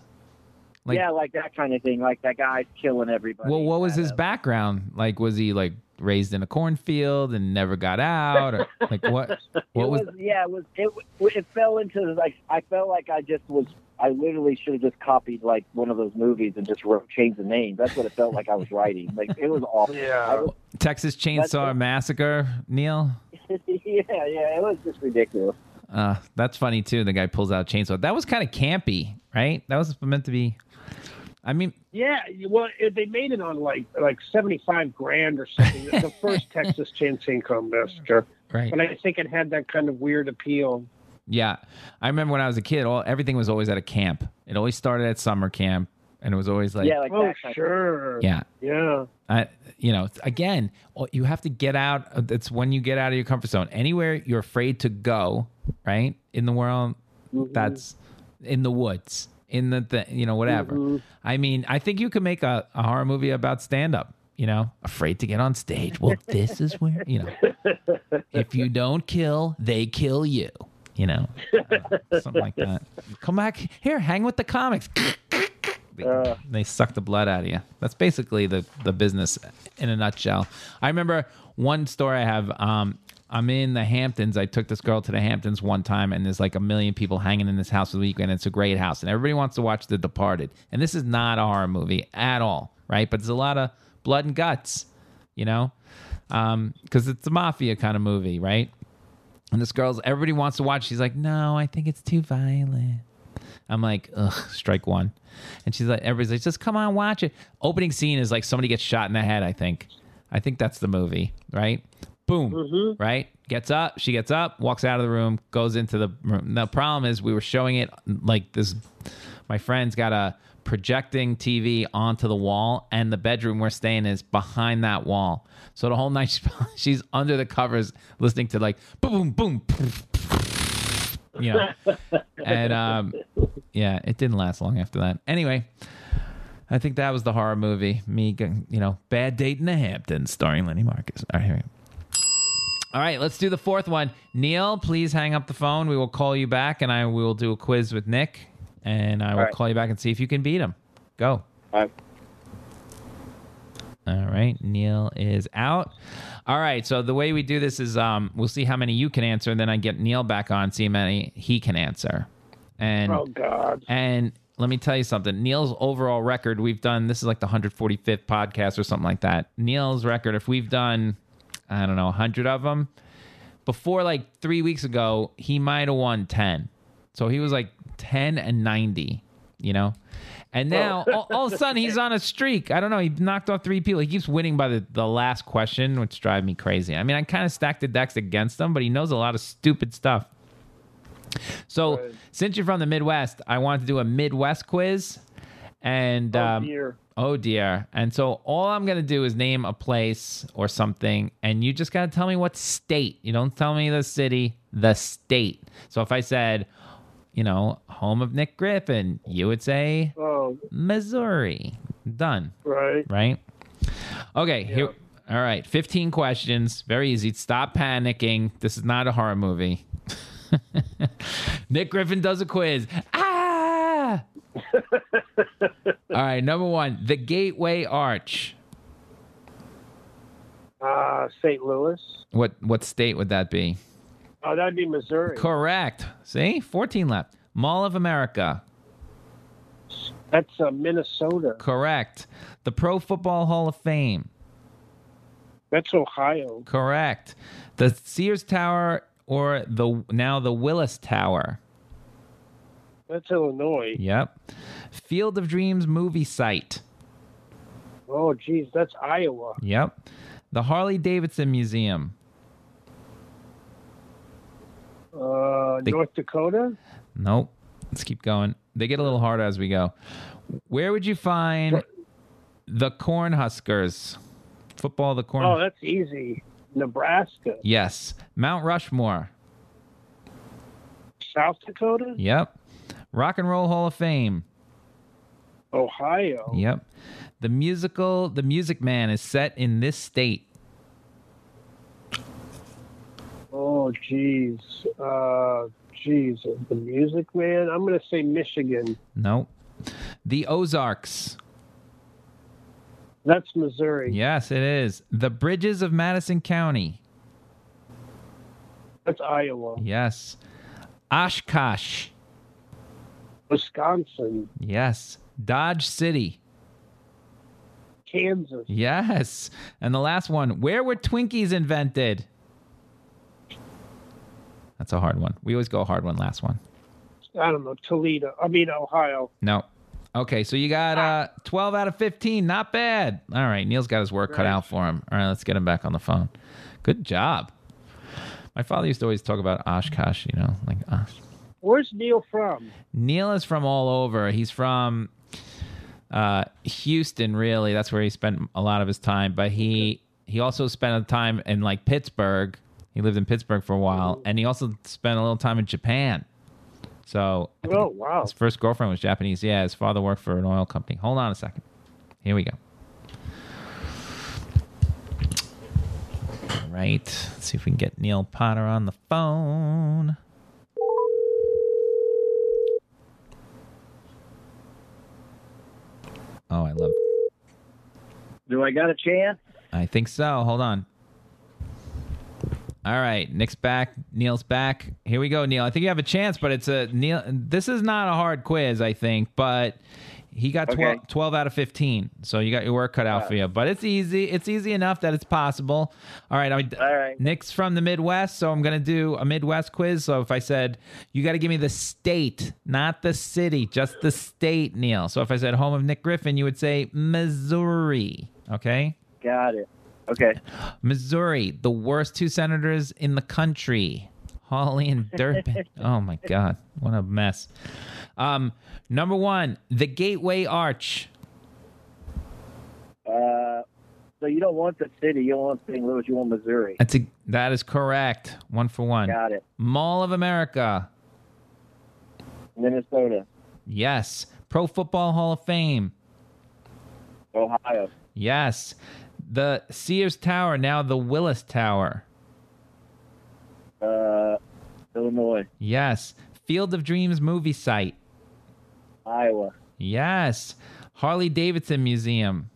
Like, yeah, like that kind of thing. Like that guy's killing everybody. Well, what was his uh, background? Like, was he like raised in a cornfield and never got out, or like what? It What was? was, yeah, it was it, it fell into like I felt like I just was I literally should have just copied like one of those movies and just wrote changed the name. That's what it felt like I was writing. Like it was awful. Yeah. was, Texas Chainsaw Massacre, Neil. yeah, yeah, it was just ridiculous. Uh, that's funny too. The guy pulls out a chainsaw. That was kind of campy, right? That was meant to be. I mean, Yeah, well, it, they made it on like like seventy five grand or something. the first Texas Chainsaw Massacre, right? but I think it had that kind of weird appeal. Yeah, I remember when I was a kid. All everything was always at a camp. It always started at summer camp, and it was always like, yeah, like Oh, that sure. yeah, Yeah. I, you know, again, you have to get out. It's when you get out of your comfort zone. Anywhere you're afraid to go, right, in the world, Mm-hmm. that's in the woods. in the, th- you know whatever. I mean, I think you could make a, a horror movie about stand up. You know, afraid to get on stage. Well, this is where you know, if you don't kill, they kill you. You know, uh, something like that. Come back here, hang with the comics. They, they suck the blood out of you. That's basically the the business in a nutshell. I remember one story I have. Um, I'm in the Hamptons. I took this girl to the Hamptons one time, and there's like a million people hanging in this house for the weekend. It's a great house, and everybody wants to watch The Departed. And this is not a horror movie at all, right? But there's a lot of blood and guts, you know, um, because it's a mafia kind of movie, right? And this girl's everybody wants to watch. She's like, no, I think it's too violent. I'm like, ugh, strike one. And she's like, everybody's like, just come on, watch it. Opening scene is like somebody gets shot in the head, I think. I think that's the movie, right? Boom, right? Gets up, she gets up, walks out of the room, goes into the room. The problem is we were showing it like this. My friend's got a projecting TV onto the wall, and the bedroom we're staying is behind that wall. So the whole night she's, she's under the covers listening to like boom, boom, boom, you know. And um, yeah, it didn't last long after that. Anyway, I think that was the horror movie. Me, you know, Bad Date in the Hamptons, starring Lenny Marcus. All right, here we go. All right, let's do the fourth one. Neil, please hang up the phone. We will call you back, and I will do a quiz with Nick, and I will right. call you back and see if you can beat him. Go. All right. All right, Neil is out. All right, so the way we do this is um, we'll see how many you can answer, and then I get Neil back on, see how many he can answer. And Oh God. and let me tell you something. Neil's overall record, we've done this is like the 145th podcast or something like that. Neil's record, if we've done, I don't know, 100 of them, before like three weeks ago, he might have won 10. So he was like 10 and 90, you know? And now all, all of a sudden he's on a streak. I don't know. He knocked off three people. He keeps winning by the, the last question, which drives me crazy. I mean, I kind of stacked the decks against him, but he knows a lot of stupid stuff. So since you're from the Midwest, I wanted to do a Midwest quiz. And Oh um. Oh dear. And so all I'm gonna do is name a place or something, and you just gotta tell me what state. You don't tell me the city, the state. So if I said, you know, home of Nick Griffin, you would say Oh, Missouri. Done right. right? Okay, here. All right, 15 questions. Very easy. Stop panicking. This is not a horror movie. Nick Griffin does a quiz. Ah! All right, number one, the Gateway Arch. Uh, St. Louis. What what state would that be? Oh, that'd be Missouri. Correct. See, 14 left. Mall of America. That's uh, Minnesota. Correct. The Pro Football Hall of Fame. That's Ohio. Correct. The Sears Tower or the now the Willis Tower. That's Illinois. Yep. Field of Dreams movie site. Oh, geez, that's Iowa. Yep. The Harley Davidson Museum. Uh, They- North Dakota. Nope. Let's keep going. They get a little harder as we go. Where would you find the Cornhuskers? Football, the Corn. Oh, that's easy. Nebraska. yes. Mount Rushmore. South Dakota. Yep. Rock and Roll Hall of Fame. Ohio. Yep. The musical The Music Man is set in this state. Oh, jeez. Uh, geez. The Music Man. I'm going to say Michigan. Nope. The Ozarks. That's Missouri. Yes, it is. The Bridges of Madison County. That's Iowa. Yes. Oshkosh. Wisconsin. Yes. Dodge City. Kansas. Yes. And the last one, where were Twinkies invented? That's a hard one. We always go a hard one last one. I don't know. Toledo. I mean, Ohio. No. Okay, so you got uh 12 out of 15. Not bad. All right, Neil's got his work cut out for him. All right, let's get him back on the phone. Good job. My father used to always talk about Oshkosh, you know, like Osh. Where's Neil from? Neil is from all over. He's from uh, Houston, really. That's where he spent a lot of his time. But he he also spent a time in like Pittsburgh. He lived in Pittsburgh for a while, and he also spent a little time in Japan. So Oh wow. his first girlfriend was Japanese. Yeah, his father worked for an oil company. Hold on a second. Here we go. All right. Let's see if we can get Neil Potter on the phone. Oh, I love. Do I got a chance? I think so. Hold on. All right, Nick's back. Neil's back. Here we go, Neil. I think you have a chance, but it's a Neil. This is not a hard quiz, I think, but he got 12, Okay. 12 out of 15. So you got your work cut out for you, but it's easy. It's easy enough that it's possible. All right, I All right. Nick's from the Midwest, so I'm going to do a Midwest quiz. So if I said, you got to give me the state, not the city, just the state, Neil. So if I said home of Nick Griffin, you would say Missouri. Okay? Got it. Okay. Missouri, the worst two senators in the country. Hawley and Durbin. oh my God. What a mess. Um, number one, the Gateway Arch. Uh, so you don't want the city. You don't want St. Louis. You want Missouri. That's a, that is correct. One for one. Got it. Mall of America. Minnesota. Yes. Pro Football Hall of Fame. Ohio. Yes. The Sears Tower, now the Willis Tower. Uh, Illinois. Yes. Field of Dreams movie site. Iowa. Yes. Harley Davidson Museum.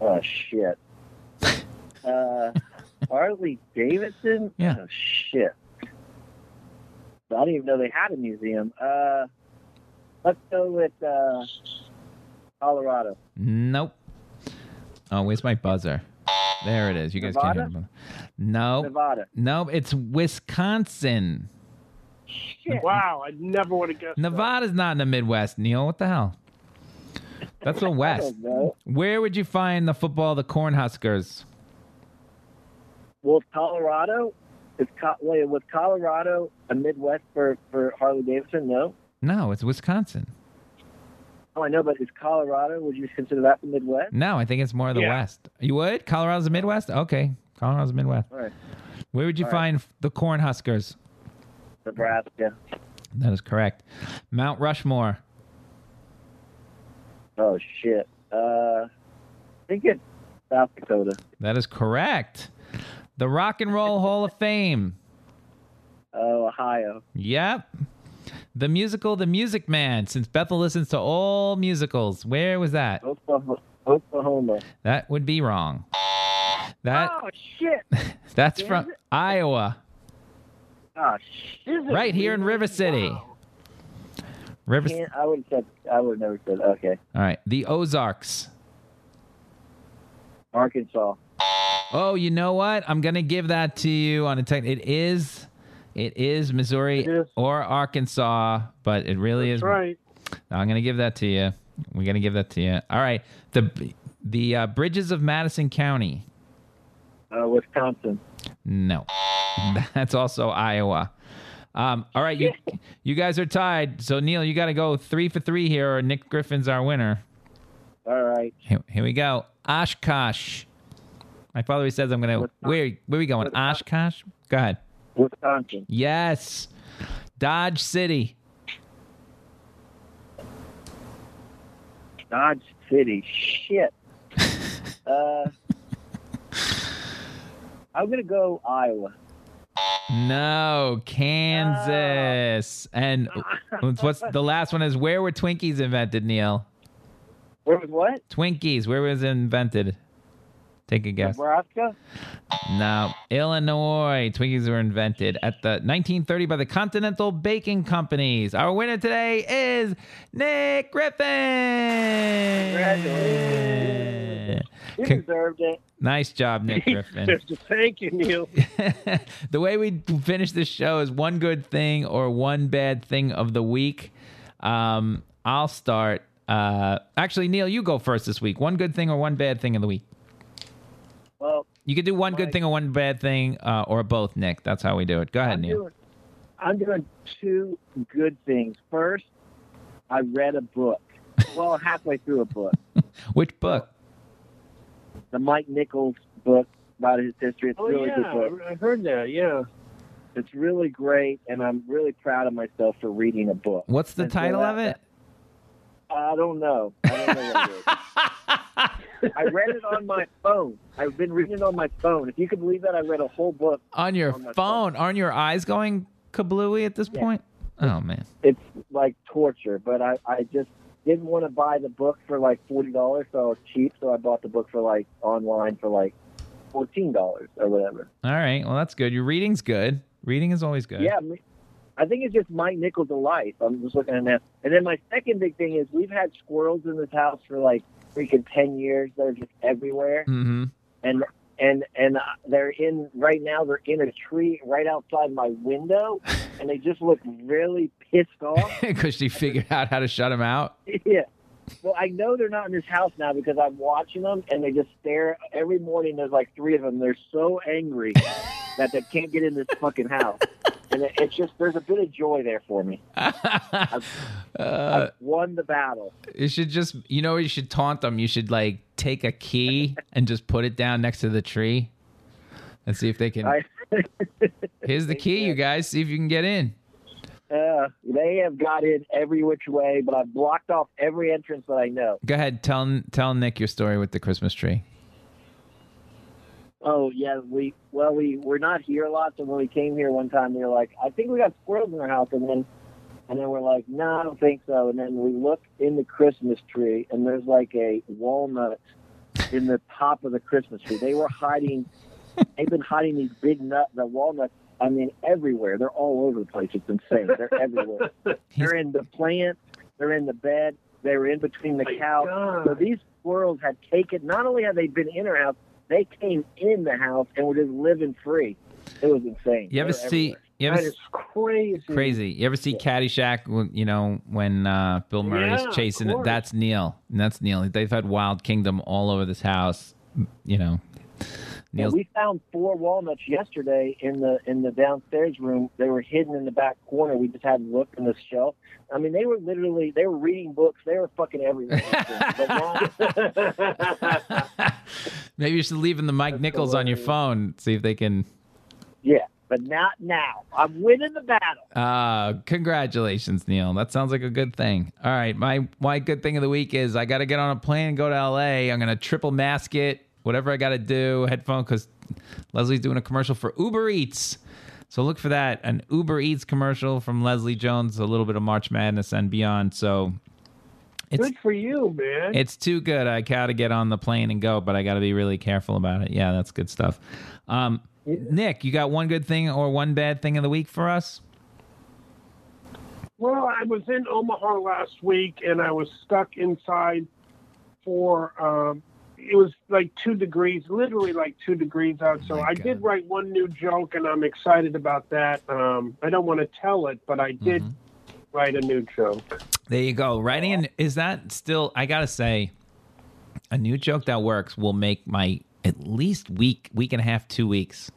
Oh shit. uh, Harley Davidson. Yeah. Oh shit. I didn't even know they had a museum. Uh, let's go with uh, Colorado. Nope. Oh, where's my buzzer? There it is. You guys can't hear me. No. Nevada. No, It's Wisconsin. Shit. Wow, I never would have guessed. that. Nevada's not in the Midwest, Neil. What the hell? That's the West. Where would you find the football, the Cornhuskers? Well, Colorado. Is Co- wait, was Colorado a Midwest for for Harley Davidson? No. No, it's Wisconsin. Oh, I know, but is Colorado? Would you consider that the Midwest? No, I think it's more the Yeah. West. You would? Colorado's the Midwest? Okay. Colorado's the Midwest. All right. Where would you All right. find the Cornhuskers? Nebraska. That is correct. Mount Rushmore. Oh shit. Uh, I think it's South Dakota. That is correct. The Rock and Roll Hall of Fame. Oh, Ohio. Yep. The musical The Music Man, since Bethel listens to all musicals. Where was that? Oklahoma. Oklahoma. That would be wrong. That oh shit. that's is from it? Iowa. Ah, oh shit. Right here in River City. River Can't, I would have said. I would have never said. Okay. All right. The Ozarks. Arkansas. Oh, you know what? I'm gonna give that to you on a tech. It is, it is Missouri It is. or Arkansas, but it really That's is. right. I'm gonna give that to you. We're gonna give that to you. All right. The the uh, bridges of Madison County. Uh, Wisconsin. No, that's also Iowa. Um, all right, you you guys are tied. So Neil, you got to go three for three here, or Nick Griffin's our winner. All right. Here, here we go. Oshkosh. My father always says I'm gonna. Where where we going? Oshkosh. Go ahead. Wisconsin. Yes. Dodge City. Dodge City. Shit. uh, I'm gonna go Iowa. No, Kansas. And what's the last one is where were Twinkies invented, Neil? Where was what? Twinkies, where was it invented? Take a guess. Nebraska. No, Illinois. Twinkies were invented at the 1930 by the Continental Baking Companies. Our winner today is Nick Griffin. Congratulations. You Con- deserved it. Nice job, Nick Griffin. Thank you, Neil. the way we finish this show is one good thing or one bad thing of the week. Um, I'll start. Uh, actually, Neil, you go first this week. One good thing or one bad thing of the week. Well, You could do one good thing or one bad thing, uh, or both, Nick. That's how we do it. Go ahead, I'm Neil. doing, I'm doing two good things. First, I read a book. Well, halfway through a book, Which book? the Mike Nichols book about his history. It's Oh really yeah, good book. I heard that. Yeah. It's really great, and I'm really proud of myself for reading a book. What's the And so title that- of it? I don't know. I don't know what it is. I read it on my phone. I've been reading it on my phone. If you could believe that, I read a whole book. On your on my phone. Aren't your eyes going kablooey at this Yeah. point? Oh man. It's like torture, but I, I just didn't want to buy the book for like forty dollars, so it was cheap. So I bought the book for like online for like fourteen dollars or whatever. All right. Well, that's good. Your reading's good. Reading is always good. Yeah, I think it's just Mike Nichols' life. I'm just looking at that. And then my second big thing is we've had squirrels in this house for like freaking ten years. They're just everywhere, Mm-hmm. and and and uh, they're in right now. They're in a tree right outside my window, and they just look really pissed off. Because she figured out how to shut them out. yeah. Well, I know they're not in this house now because I'm watching them, and they just stare every morning. There's like three of them. They're so angry that they can't get in this fucking house, and it, it's just there's a bit of joy there for me. uh, I've won the battle. you should just, you know, you should taunt them. You should like take a key and just put it down next to the tree, and see if they can. I, Here's the key, you guys. See if you can get in. uh, they have got in every which way, but I've blocked off every entrance that I know. Go ahead. Tell tell Nick your story with the Christmas tree. Oh yeah, we well we we're not here a lot, so when we came here one time, we were like, I think we got squirrels in our house, and then and then we're like, no, I don't think so. And then we look in the Christmas tree, and there's like a walnut in the top of the Christmas tree. They were hiding. they've been hiding these big nut, the walnuts. I mean, everywhere. They're all over the place. It's insane. They're everywhere. They're in the plant. They're in the bed. They were in between the couch. So these squirrels had taken. Not only had they been in our house, they came in the house and were just living free. It was insane. You ever see? You ever That s- is crazy. crazy? You ever see Caddyshack? when- You know when uh, Bill Murray Yeah, is chasing it. That's Neil. And that's Neil. They've had Wild Kingdom all over this house. You know, Yeah, Neil's we found four walnuts yesterday in the in the downstairs room. They were hidden in the back corner. We just hadn't looked in the shelf. I mean, they were literally they were reading books. They were fucking everywhere. now, Maybe you should leave in the Mike Nichols on your phone. See if they can. yeah, but not now. I'm winning the battle. Uh, congratulations, Neil. That sounds like a good thing. All right, my my good thing of the week is I got to get on a plane and go to L.A. I'm gonna triple mask it, whatever I got to do. Headphone because Leslie's doing a commercial for Uber Eats. So look for that an Uber Eats commercial from Leslie Jones, a little bit of March Madness and beyond. So it's Good for you, man. it's too good. I gotta get on the plane and go, but I gotta be really careful about it. Yeah, that's good stuff. Um, Nick, you got one good thing or one bad thing of the week for us? Well, I was in Omaha last week and I was stuck inside for um it was like two degrees, literally like two degrees out. So I God. did write one new joke and I'm excited about that. Um I don't want to tell it, but I did Mm-hmm. Write a new joke. There you go. Writing in is that still? I gotta say, a new joke that works will make my at least week, week and a half, two weeks.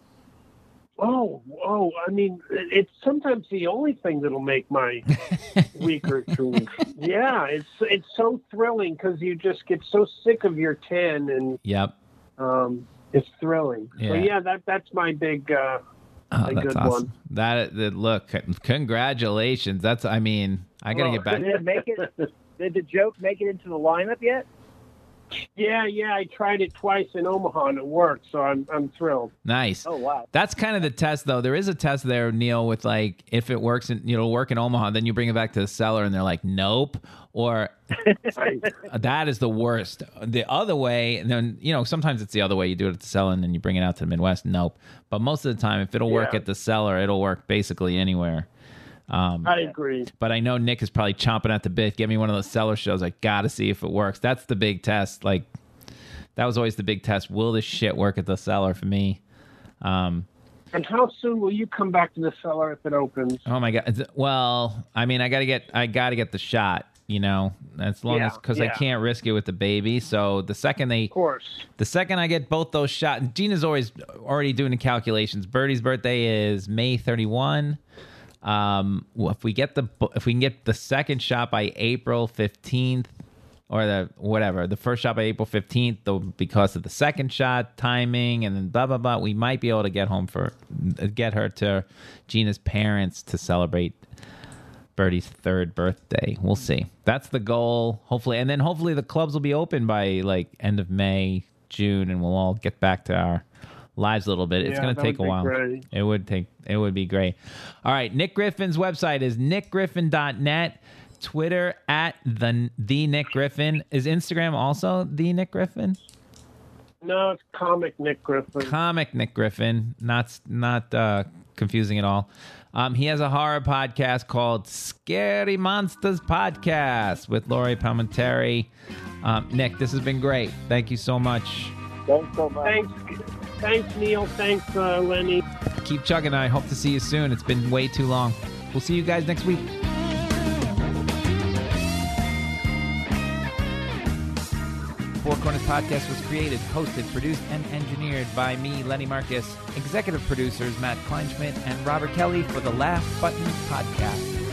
Oh, oh, I mean, it's sometimes the only thing that'll make my week or two. Weeks. Yeah, it's it's so thrilling because you just get so sick of your ten, and Yep. um, it's thrilling. So Yeah. yeah, that that's my big. Uh, Oh, A that's good awesome. one. That, that look, congratulations. That's I mean, I gotta Well, get back. Did it make it? Did the joke make it into the lineup yet? Yeah, yeah, I tried it twice in Omaha and it worked, so I'm I'm thrilled. Nice. Oh wow. That's kind of the test, though. There is a test there, Neil, with like if it works, and you know, work in Omaha, then you bring it back to the Cellar, and they're like, nope, or that is the worst. The other way, and then you know, sometimes it's the other way. You do it at the Cellar, and then you bring it out to the Midwest. Nope. But most of the time, if it'll work Yeah. at the Cellar, it'll work basically anywhere. Um, I agree. but I know Nick is probably chomping at the bit. Get me one of those Cellar shows. I gotta see if it works. That's the big test. Like that was always the big test. Will this shit work at the Cellar for me? Um, And how soon will you come back to the cellar if it opens? Oh my god. Well, I mean, I gotta get, I gotta get the shot. You know, as long Yeah, as because I can't risk it with the baby. So the second they, Of course. the second I get both those shots, Gina's always already doing the calculations. Birdie's birthday is May thirty one. Um, well, if we get the if we can get the second shot by April fifteenth, or the whatever the first shot by April fifteenth. Though because of the second shot timing and then blah blah blah, we might be able to get home for get her to Gina's parents to celebrate Birdie's third birthday. We'll see. That's the goal. Hopefully, and then hopefully the clubs will be open by like end of May, June, and we'll all get back to our lives a little bit. It's Yeah, going to take a while. great. It would take. It would be great. All right, Nick Griffin's website is nickgriffin.net. Twitter at the the Nick Griffin. Is Instagram also the Nick Griffin? No, it's comic Nick Griffin. comic Nick Griffin, not not uh, confusing at all. Um, he has a horror podcast called Scary Monsters Podcast with Laurie Palmentary. Um, Nick, this has been great. Thank you so much. Thanks so much. Thanks, thanks Neil. Thanks uh, Lenny. Keep chugging. I hope to see you soon. It's been way too long. We'll see you guys next week. Four Corners Podcast was created, hosted, produced, and engineered by me, Lenny Marcus. Executive producers Matt Kleinschmidt and Robert Kelly for the Laugh Button Podcast.